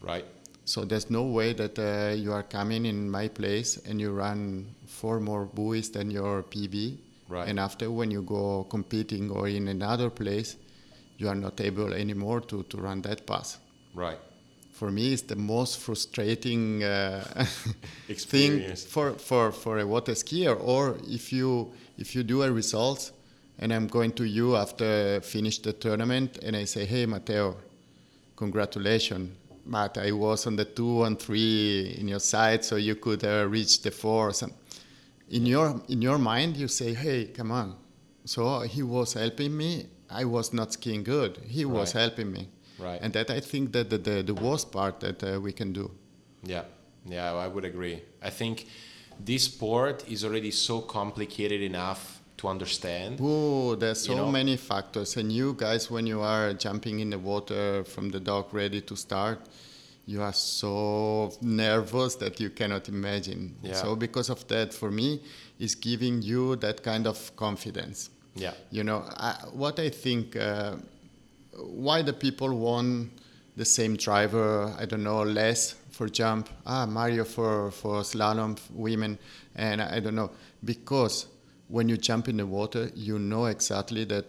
Right. So there's no way that uh, you are coming in my place and you run four more buoys than your PB. Right. And after, when you go competing or in another place, you are not able anymore to, to run that pass. Right. For me, it's the most frustrating uh, thing for, for, for a water skier. Or if you if you do a result, and I'm going to you after I finish the tournament, and I say, "Hey, Matteo, congratulations." But I was on the two and three in your side, so you could uh, reach the four. Some. In your in your mind, you say, "Hey, come on." So he was helping me. I was not skiing good. He was Right. helping me. Right. And that I think that the, the, the worst part that uh, we can do. Yeah, yeah, I would agree. I think this sport is already so complicated enough to understand. Oh, there's so You know? many factors. And you guys, when you are jumping in the water from the dock ready to start, you are so nervous that you cannot imagine. Yeah. So because of that, for me, is giving you that kind of confidence. Yeah. You know, I, what I think, uh, why the people want the same driver, I don't know, less for jump, ah, Mario for, for slalom, women, and I don't know, because when you jump in the water, you know exactly that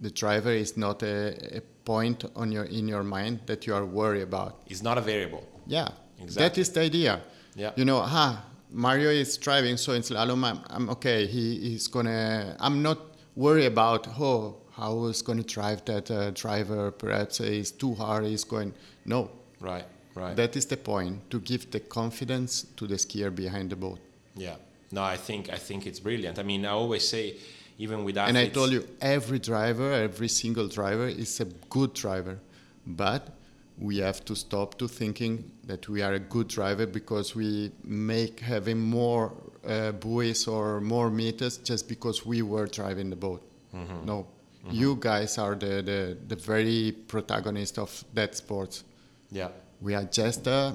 the driver is not a, a point on your in your mind that you are worried about. It's not a variable. Yeah, Exactly. that is the idea. Yeah. You know, ah, Mario is driving, so in slalom, I'm, I'm okay. He, he's gonna. I'm not worried about oh how is gonna drive that uh, driver. Perhaps he's too hard. He's going. No, Right. Right. that is the point to give the confidence to the skier behind the boat. yeah. No, I think I think it's brilliant. I mean, I always say, even with And. I told you, every driver, every single driver is a good driver, but we have to stop to thinking that we are a good driver because we make having more uh, buoys or more meters just because we were driving the boat. Mm-hmm. No, you guys are the, the, the very protagonist of that sport. Yeah. We are just uh,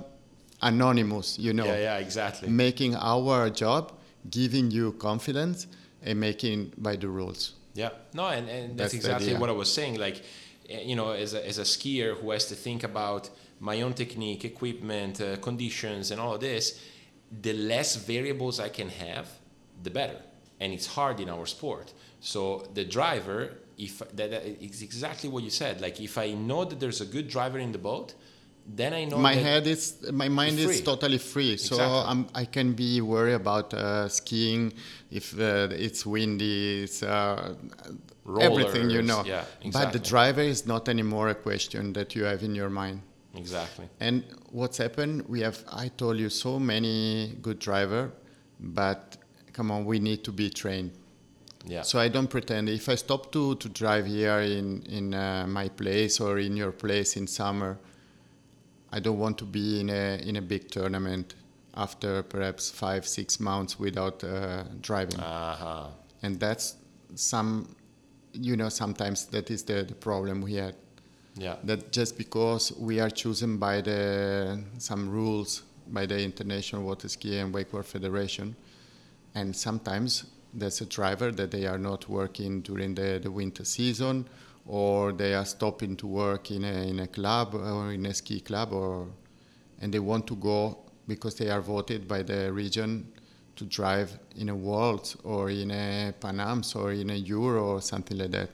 anonymous, you know Yeah. Yeah. Exactly. making our job, giving you confidence, and making by the rules. Yeah, no, and, and that's, That's exactly what I was saying. Like, eh, you know, as a, as a skier who has to think about my own technique, equipment, uh, conditions, and all of this, the less variables I can have, the better. And it's hard in our sport. So the driver, if that, that is exactly what you said. Like, if I know that there's a good driver in the boat, then I know my that head is my mind is totally free so Exactly. I'm, i can be worried about uh, skiing if uh, it's windy it's uh, everything you know yeah, exactly. but the driver is not anymore a question that you have in your mind exactly. and what's happened we have i told you so many good driver but come on we need to be trained Yeah. so I don't pretend. If I stop to, to drive here in in uh, my place or in your place in summer, I don't want to be in a in a big tournament after perhaps five six months without uh, driving. uh huh. and that's some, you know, sometimes that is the, the problem we had. Yeah. That just because we are chosen by the some rules by the International Water Ski and Wakeboard Federation, and sometimes there's a driver that they are not working during the, the winter season, or they are stopping to work in a, in a club or in a ski club, or and they want to go because they are voted by the region to drive in a World or in a Pan Ams or in a Euro or something like that.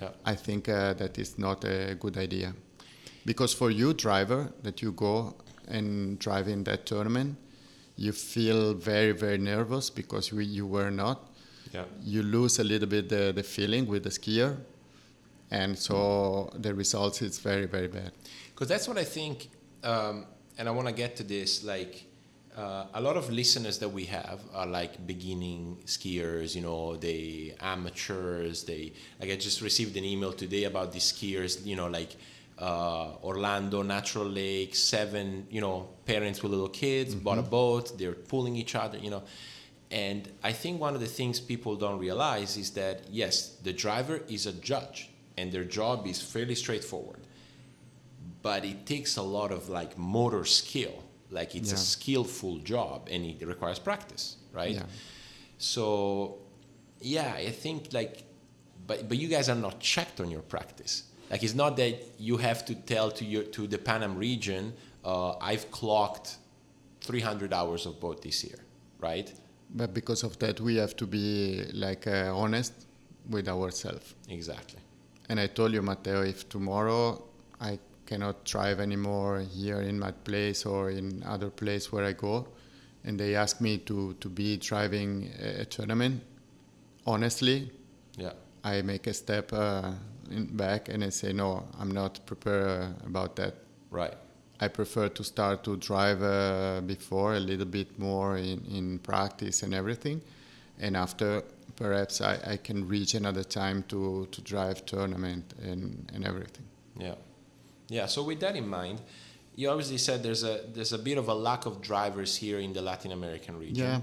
Yeah. I think uh, that is not a good idea. Because for you, driver, that you go and drive in that tournament, you feel very, very nervous because we, you were not. Yeah. You lose a little bit the, the feeling with the skier. And so the results is very, very bad. because that's what I think, um, and I want to get to this. Like, uh, a lot of listeners that we have are like beginning skiers. You know, they amateurs. They like. I just received an email today about these skiers. You know, like uh, Orlando Natural Lake, seven. You know, parents with little kids bought a boat. They're pulling each other. You know. And I think one of the things people don't realize is that yes, the driver is a judge, and their job is fairly straightforward but it takes a lot of like motor skill. Like it's a skillful job and it requires practice right? Yeah. so yeah i think like but but you guys are not checked on your practice. Like it's not that you have to tell to your to the Pan Am region uh, i've clocked 300 hours of boat this year right? But because of that, we have to be like uh, honest with ourselves. exactly And I told you, Matteo, if tomorrow I cannot drive anymore here in my place or in other place where I go, and they ask me to, to be driving a, a tournament, honestly, yeah I make a step uh, in back and I say, no, I'm not prepared uh, about that. right I prefer to start to drive uh, before a little bit more in, in practice and everything. And after, perhaps I, I can reach another time to, to drive tournament and, and everything. Yeah, yeah. So with that in mind, you obviously said there's a there's a bit of a lack of drivers here in the Latin American region. Yeah.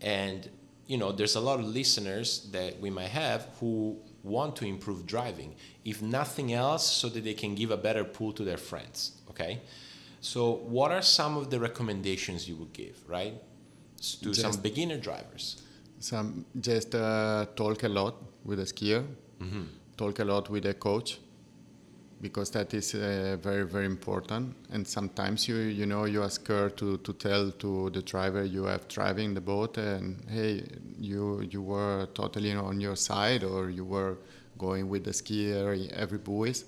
And you know, there's a lot of listeners that we might have who want to improve driving, if nothing else, so that they can give a better pool to their friends. Okay. So, what are some of the recommendations you would give, right, to some beginner drivers? Some just uh, talk a lot with the skier, talk a lot with the coach, because that is uh, very very important. And sometimes you you know you are scared to, to tell to the driver you have driving the boat and hey you you were totally on your side or you were going with the skier every buoys.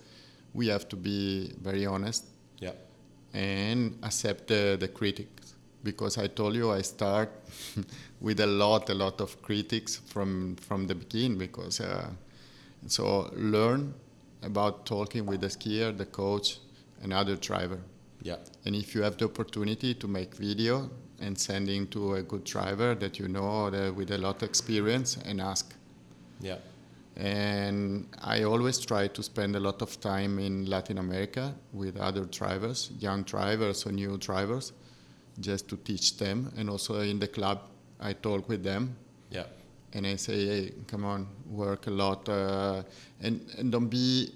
We have to be very honest Yeah. and accept the, the critics because I told you I start with a lot a lot of critics from from the beginning because uh, so learn about talking with the skier, the coach, and other driver. Yeah. And if you have the opportunity to make video and sending to a good driver that you know that with a lot of experience and ask. Yeah. And I always try to spend a lot of time in Latin America with other drivers, young drivers or new drivers, just to teach them. And also in the club, I talk with them. Yeah. and I say, hey, come on, work a lot, uh, and, and don't be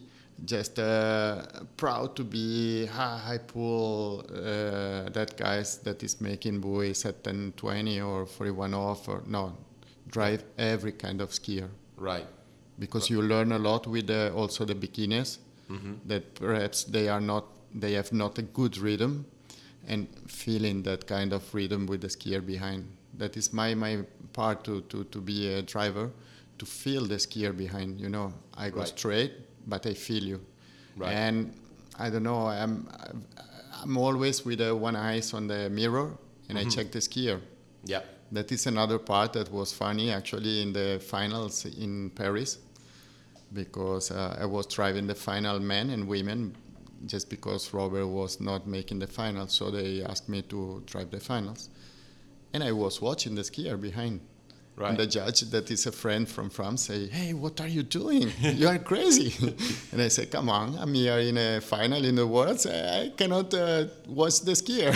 just uh, proud to be ah, I pull uh, that guys that is making buoys at 10, 20 or 41 off or no, drive every kind of skier. Right. because you learn a lot with also the beginners that perhaps they are not they have not a good rhythm and feeling that kind of rhythm with the skier behind that is my my part to to, to be a driver to feel the skier behind you know i go Right. straight but i feel you Right. and i don't know i'm i'm always with uh, one eyes on the mirror and i check the skier Yeah. that is another part that was funny actually in the finals in Paris because uh, I was driving the final men and women just because Robert was not making the finals, so they asked me to drive the finals. And I was watching the skier behind. Right. And the judge, that is a friend from France, say, "Hey, what are you doing? you are crazy." and I say, "Come on, I'm here in a final in the world. I cannot uh, watch the skier."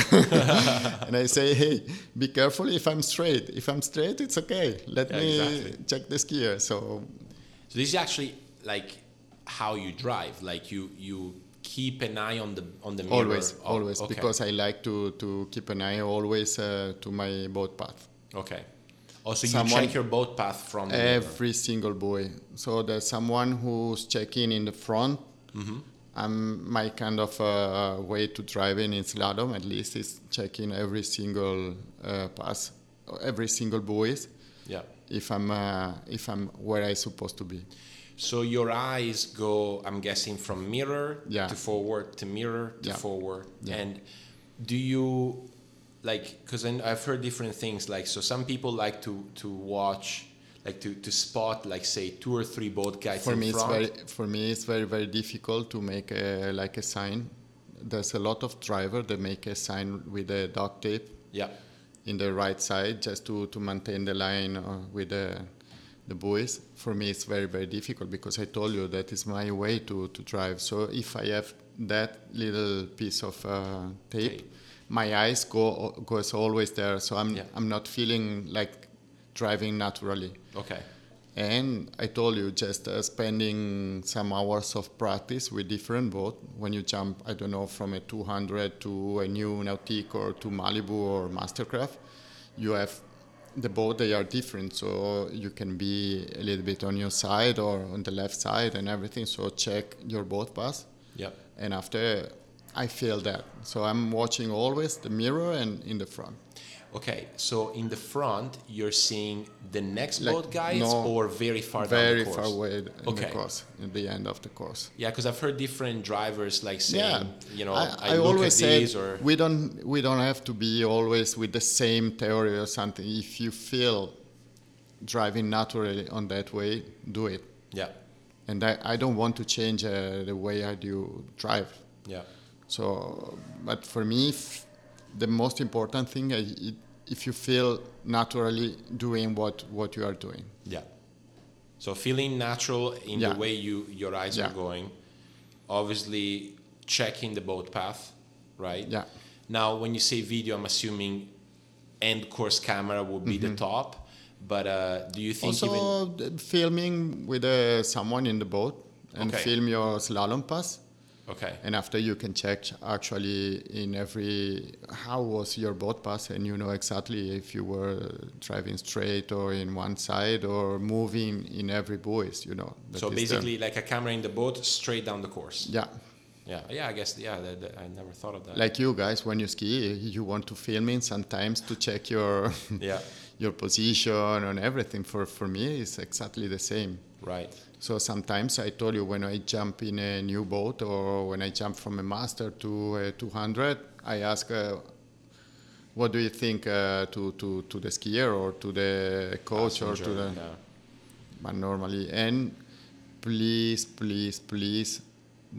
and I say, "Hey, be careful if I'm straight. If I'm straight, it's okay. Let Yeah, me exactly. check the skier." So So this is actually like how you drive. Like you you keep an eye on the on the mirror. always, of- always, okay. because I like to to keep an eye always uh, to my boat path. Okay. Also, you Someone- check your boat path from. Every single buoy. So there's someone who's checking in the front. Mm-hmm. I'm my kind of uh, way to driving in slalom at least is checking every single uh, pass, every single buoys. Yeah. If I'm uh, if I'm where I supposed to be. So your eyes go, I'm guessing, from mirror Yeah. to forward to mirror to Yeah. forward. Yeah. And do you like? Because I've heard different things. Like, so some people like to to watch, like to to spot, like say two or three boat guys for in me front. it's very for me it's very very difficult to make a, like a sign there's a lot of driver that make a sign with a duct tape yeah. in the right side just to, to maintain the line uh, with the the buoys for me it's very very difficult because i told you that is my way to, to drive so if i have that little piece of uh, tape Tape. my eyes go goes always there so i'm Yeah. i'm not feeling like driving naturally Okay. and I told you, just uh, spending some hours of practice with different boat. When you jump, I don't know, from a 200 to a new Nautique or to Malibu or Mastercraft, you have the boat. They are different, so you can be a little bit on your side or on the left side and everything. So check your boat pass, Yeah. and after I feel that. So I'm watching always the mirror and in the front. Okay. So in the front, you're seeing the next Like, boat guides no, or very far down Very the course? far away in Okay. the course, at the end of the course. Yeah, because I've heard different drivers like saying, you know, I, I, look always say or we don't we don't have to be always with the same theory or something. If you feel driving naturally on that way, do it. yeah, And I, I don't want to change uh, the way I do drive. yeah, So, but for me, f- the most important thing, I, it, if you feel naturally doing what what you are doing. yeah. So feeling natural in Yeah. the way you your eyes are Yeah. going, obviously checking the boat path, right? Yeah. Now, when you say video, I'm assuming end course camera would be the top, but uh, do you think even Mm-hmm. Also, the filming with uh, someone in the boat and Okay. film your slalom pass. Okay. And after you can check actually in every how was your boat pass, and you know exactly if you were driving straight or in one side or moving in every buoys. You know. So is the- basically, like a camera in the boat, straight down the course. yeah. Yeah, yeah. I guess yeah. That, that- I never thought of that. Like you guys, when you ski, you want to film in sometimes to check your yeah. your position and everything. For for me, it's exactly the same. Right. So sometimes I told you when I jump in a new boat or when I jump from a master to a 200, I ask, uh, what do you think uh, to, to, to the skier or to the coach or to the, yeah. but normally, and please, please, please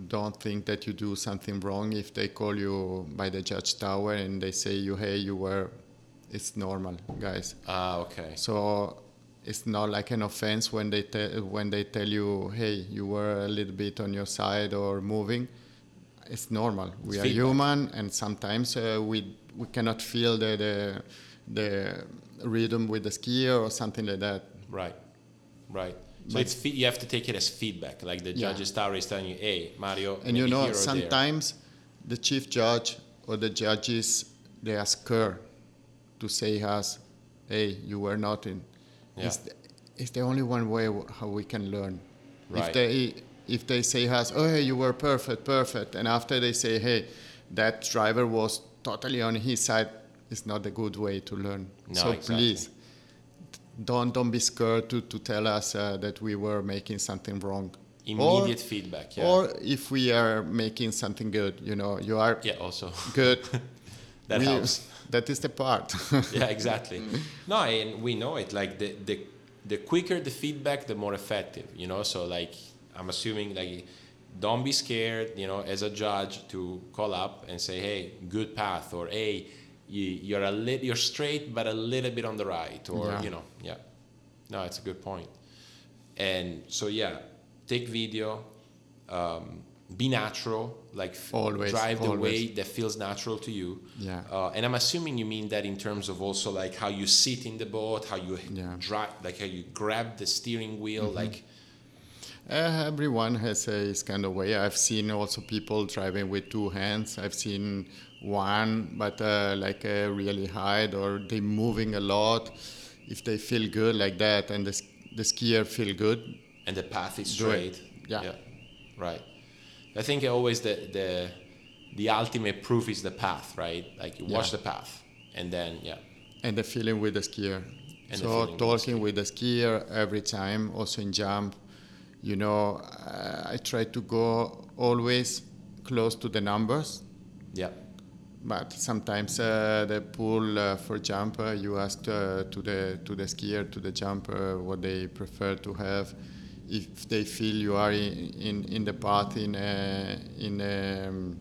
don't think that you do something wrong if they call you by the judge tower and they say you, hey, you were, it's normal, guys. Ah, okay. So it's not like an offense when they te- when they tell you, "Hey, you were a little bit on your side or moving." It's normal. We It's are feedback. human, and sometimes uh, we we cannot feel the, the the rhythm with the skier or something like that. Right. Right. So But- it's fe- you have to take it as feedback. Like the Yeah. judge's tower is telling you, "Hey, Mario." And you know, or there." sometimes the chief judge or the judges they are scared to say us, "Hey, you were not in." Yeah. It's, the, it's the only one way w- how we can learn. Right. If they if they say us, "Oh, hey, you were perfect, perfect," and after they say, "Hey, that driver was totally on his side," it's not a good way to learn. No, so exactly. please. Don't don't be scared to, to tell us uh, that we were making something wrong. Or- Immediate feedback. Yeah. or if we are making something good, you know, you are yeah. Also, good. that we- helps. That is the part. yeah, exactly. No, and we know it. Like the, the the quicker the feedback, the more effective. You know, so like I'm assuming like don't be scared. You know, as a judge to call up and say, hey, good path, or hey, you, you're a lit, you're straight but a little bit on the right, or Yeah. you know, yeah. No, it's a good point. And so yeah, take video. Um, be natural, like Always, drive the always. way that feels natural to you. Yeah. Uh, and I'm assuming you mean that in terms of also like how you sit in the boat, how you Yeah. Mm-hmm. drive, like how you grab the steering wheel, like Uh, everyone has a his kind of way. I've seen also people driving with two hands. I've seen one, but uh, like uh, really high, or they moving a lot. If they feel good like that, and the, the skier feel good, and the path is straight. Yeah. Right. I think always the the the ultimate proof is the path, right? Like you watch the path, and then yeah, and the feeling with the skier. And the so with the talking with the skier every time, also in jump, you know, uh, I try to go always close to the numbers. yeah, But sometimes uh, the pool uh, for jump, uh, you ask uh, to the to the skier, to the jumper, what they prefer to have. If they feel you are in, in, in the path in a, in um,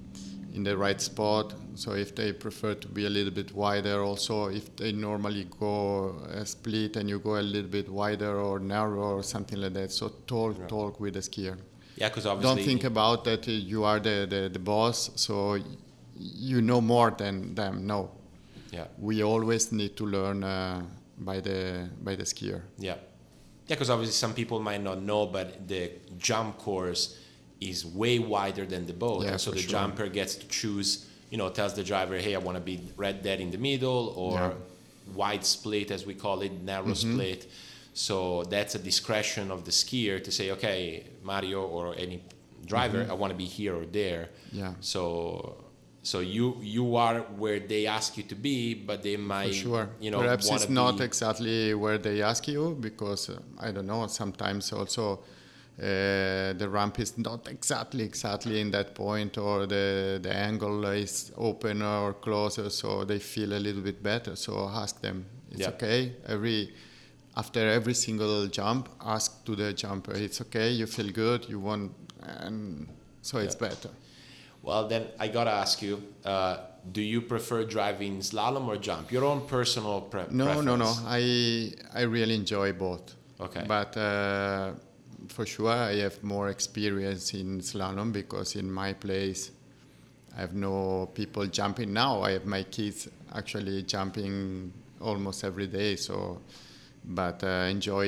in the right spot, so if they prefer to be a little bit wider, also if they normally go a split and you go a little bit wider or narrow or something like that. So talk talk with the skier. Yeah, because obviously don't think about that you are the, the, the boss so you know more than them no. Yeah, we always need to learn uh, by the by the skier. Yeah, yeah, because obviously some people might not know, but the jump course is way wider than the boat, Yeah, and so the sure. jumper gets to choose. You know, tells the driver, "Hey, I want to be red dead in the middle," or Yeah. Mm-hmm. wide split, as we call it, narrow split. So that's a discretion of the skier to say, "Okay, Mario or any driver, I want to be here or there." Mm-hmm. yeah So, so you you are where they ask you to be, but they for might, sure. you know, perhaps it's not be- exactly where they ask you because uh, i don't know sometimes also uh, the ramp is not exactly exactly in that point or the the angle is open or closer so they feel a little bit better. So ask them. It's Yeah. okay. Every after every single jump ask to the jumper. It's okay. You feel good. You want and so it's Yeah. better Well, then I gotta ask you: uh, Do you prefer driving slalom or jump? Your own personal pre- no preference. no no i i really enjoy both Okay. but uh, for sure i have more experience in slalom because in my place i have no people jumping now i have my kids actually jumping almost every day so but uh, enjoy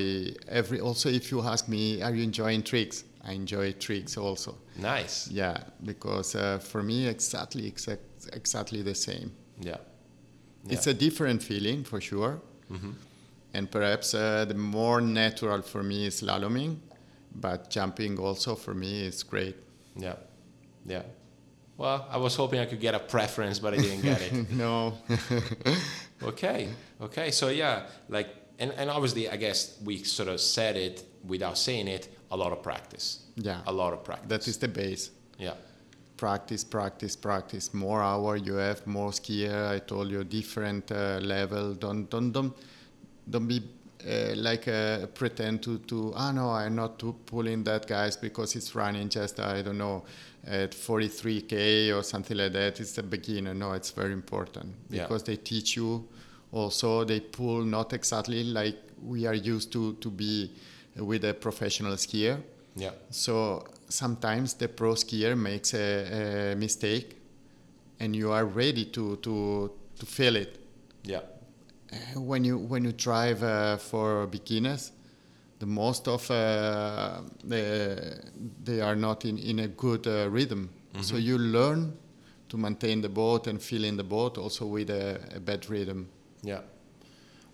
every also if you ask me are you enjoying tricks I enjoy tricks also. Nice. Yeah, because uh, for me, exactly, exact, exactly the same. Yeah. It's a different feeling for sure, Mm-hmm. and perhaps uh, the more natural for me is slaloming, but jumping also for me is great. Yeah. Yeah. Well, I was hoping I could get a preference, but I didn't get it. no, Okay. Okay. So yeah, like, and, and obviously, I guess we sort of said it without saying it. A lot of practice. yeah, A lot of practice. that is the base. Yeah. practice, practice, practice. More hour you have, more skier. I told you different uh, level. Don't don't don't don't be uh, like uh, pretend to to. Ah no, I'm not too pulling that guys because it's running just I don't know at 43k or something like that. It's a beginner. No, it's very important Yeah. because they teach you. Also, they pull not exactly like we are used to to be with a professional skier. Yeah. So sometimes the pro skier makes a, a mistake, and you are ready to to to feel it. Yeah. When you when you drive uh, for beginners, the most of uh, the, they are not in, in a good uh, rhythm. So you learn to maintain the boat and feel in the boat also with a, a bad rhythm. Yeah.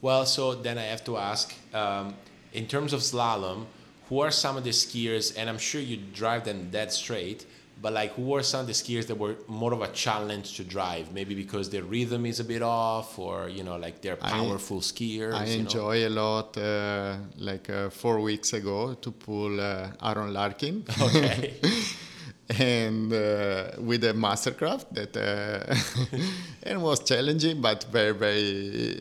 Well, so then I have to ask, um, in terms of slalom, who are some of the skiers? And I'm sure you drive them dead straight, but like, who are some of the skiers that were more of a challenge to drive? Maybe because their rhythm is a bit off, or you know, like they're I- powerful skiers. I you know? enjoy a lot, uh, like uh, four weeks ago, to pull uh, Aaron Larkin. Okay. and uh, with a mastercraft that uh, and was challenging but very very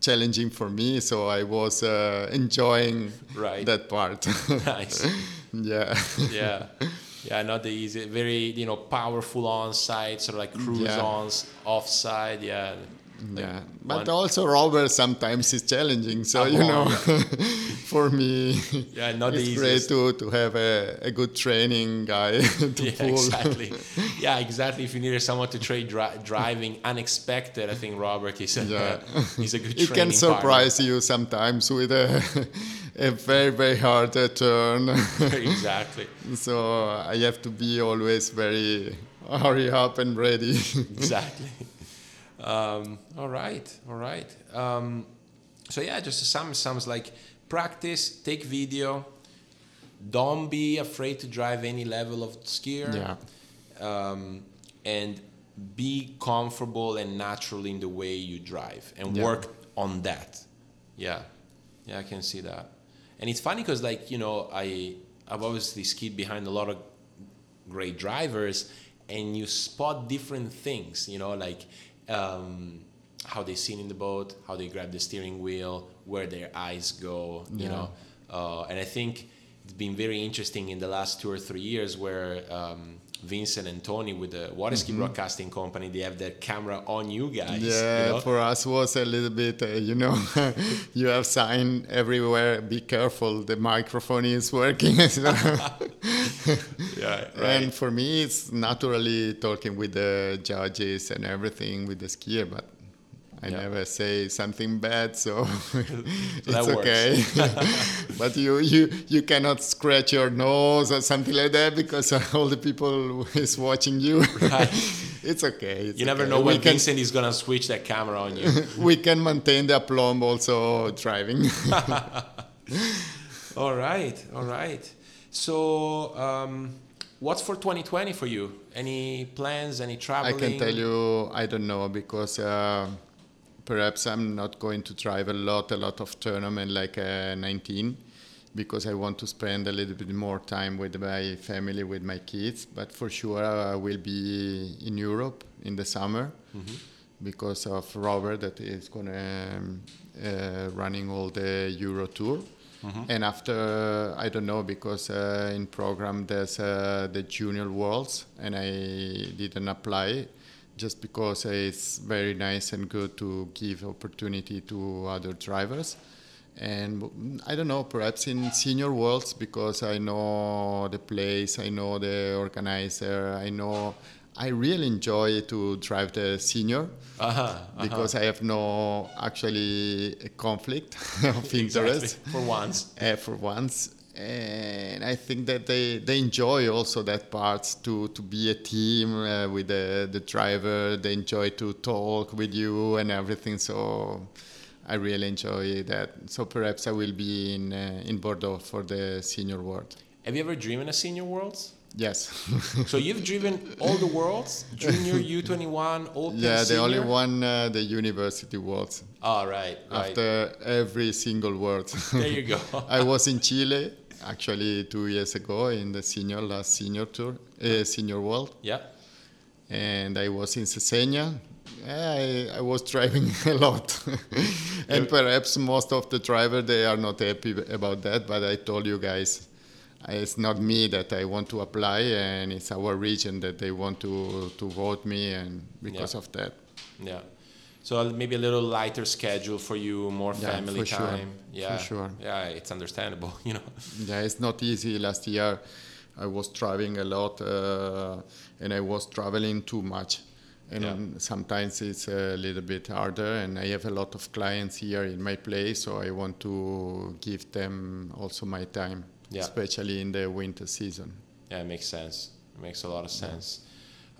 challenging for me so i was uh, enjoying Right. that part nice. yeah Yeah. Yeah, not the easy. Very, you know, powerful on side, sort of like cruise Yeah. offside. Yeah. Yeah but One- also robert sometimes is challenging so Ah, you know for me Yeah, not it's great to, to have a, a good training guy to yeah, pull exactly. Yeah, exactly. If you needed someone to trade dri- driving unexpected, I think Robert is a, Yeah. he's a good He can surprise you sometimes with a, a very very hard uh, turn. exactly. so I have to be always very hurry up and ready. Exactly. Um, all right. All right. Um, so yeah, just some sounds like practice, take video. Don't be afraid to drive any level of skier. yeah, um, and be comfortable and natural in the way you drive and Yeah. work on that yeah yeah i can see that and it's funny because like you know i i've obviously skied behind a lot of great drivers and you spot different things you know like um, how they sit in the boat how they grab the steering wheel where their eyes go you Yeah. know uh, and i think it's been very interesting in the last two or three years where um, Vincent and Tony with the water ski broadcasting company, they have their camera on you guys. Mm-hmm. yeah. you know? For us was a little bit, uh, you know, you have sign everywhere. Be careful, the microphone is working. yeah, right. And for me, it's naturally talking with the judges and everything with the skier, but I Yeah. never say something bad, so it's okay. but you, you you cannot scratch your nose or something like that because all the people is watching you. Right. it's okay. It's You never okay. know we when can Vincent is gonna switch that camera on you. we can maintain the aplomb also driving. all right, all right. So, um, what's for 2020 for you? Any plans? Any traveling? I can tell you, I don't know because uh, perhaps I'm not going to drive a lot, a lot of tournament like uh, 19 because I want to spend a little bit more time with my family, with my kids. But for sure, I will be in Europe in the summer because of Robert that is going to um, uh, running all the Euro tour. And after, I don't know, because uh, in program there's uh, the junior worlds, and I didn't apply just because it's very nice and good to give opportunity to other drivers. And I don't know, perhaps in senior worlds because I know the place, I know the organizer, I know. I really enjoy to drive the senior Uh-huh, uh-huh. because I have no actually a conflict of Exactly, interest for once. uh, for once. And I think that they, they enjoy also that part to, to be a team uh, with the, the driver. They enjoy to talk with you and everything. So I really enjoy that. So perhaps I will be in uh, in Bordeaux for the senior world. Have you ever driven a senior worlds? Yes. so you've driven all the worlds, junior, U21, open, Yeah, the senior? only one, uh, the university worlds. Oh, right, right. After every single world. there you go. I was in Chile actually two years ago in the senior last senior tour, uh, senior world, yeah. and I was in Cesena. I, I was driving a lot, and perhaps most of the driver they are not happy about that. But I told you guys, it's not me that I want to apply, and it's our region that they want to to vote me, and because Yeah. of that. Yeah. So maybe a little lighter schedule for you, more Yeah, family for sure. time. Yeah. For sure. Yeah, it's understandable, you know. Yeah, it's not easy. Last year, I was traveling a lot, uh, and I was traveling too much, and Yeah. sometimes it's a little bit harder. And I have a lot of clients here in my place, so I want to give them also my time, Yeah. especially in the winter season. Yeah, it makes sense. It makes a lot of sense.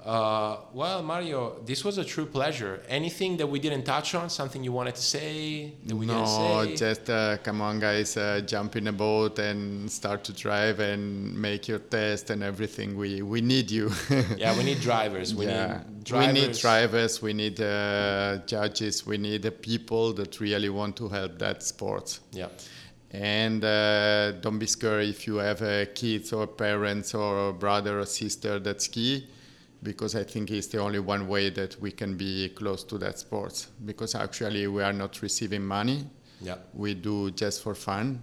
Uh, well, Mario, this was a true pleasure. Anything that we didn't touch on? Something you wanted to say that we didn't no, just uh, come on, guys, uh, jump in a boat and start to drive and make your test and everything. We we need you. yeah, we need drivers. We yeah, need drivers. we need drivers. We need uh, judges. We need the people that really want to help that sport. Yeah, And uh, don't be scared if you have uh, kids or parents or brother or sister that ski, because I think it's the only one way that we can be close to that sport. Because actually we are not receiving money. yeah, We do just for fun.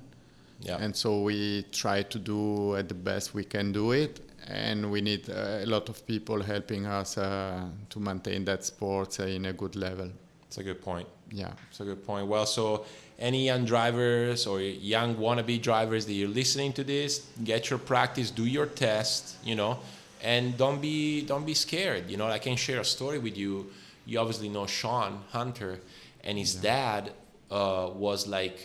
yeah. And so we try to do at the best we can do it. And we need uh, a lot of people helping us uh, to maintain that sport uh, in a good level. It's a good point. Yeah. It's a good point. Well, so any young drivers or young wannabe drivers that you're listening to this, get your practice, do your test, you know, and don't be don't be scared. You know, I can share a story with you. You obviously know Sean Hunter, and his dad uh, was like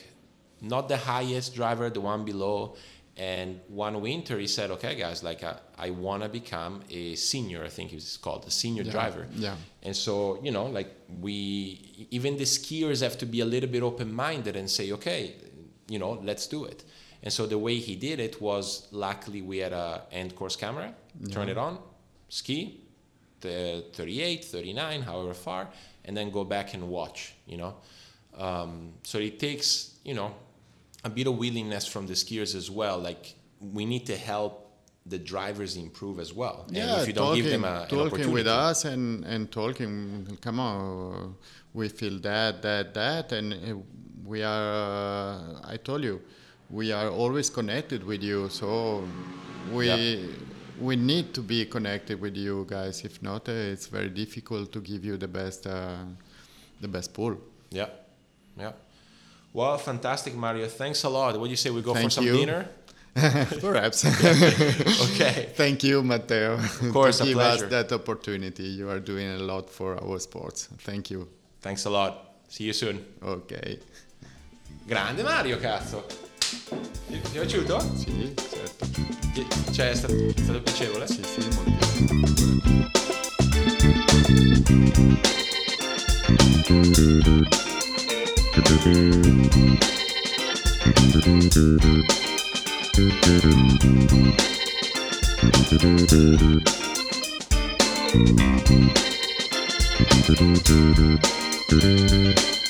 not the highest driver, the one below. And one winter, he said, "Okay, guys, like I, I want to become a senior. I think it's called a senior Yeah, driver." yeah. And so, you know, like we, even the skiers have to be a little bit open minded and say, okay, you know, let's do it. And so the way he did it was luckily we had a end course camera, turn it on, ski, the 38, 39, however far, and then go back and watch, you know. Um, so it takes, you know, a bit of willingness from the skiers as well. Like we need to help the drivers improve as well. And yeah, if you don't talking, give them a, talking with us and, and talking, come on, we feel that, that, that, and uh, we are, uh, I told you, we are always connected with you, so we, Yeah. We need to be connected with you guys. If not, uh, it's very difficult to give you the best, uh, the best pool. Yeah, yeah. Well, fantastic, Mario. Thanks a lot. What do you say we go for some you. dinner? Perhaps. Okay. Thank you, Matteo. Of course, a to give pleasure. us that opportunity. You are doing a lot for our sports. Thank you. Thanks a lot. See you soon. Ok. Grande Mario, cazzo. Ti è piaciuto? Sì, certo. Cioè, è stato, è stato piacevole? Sì, sì, you.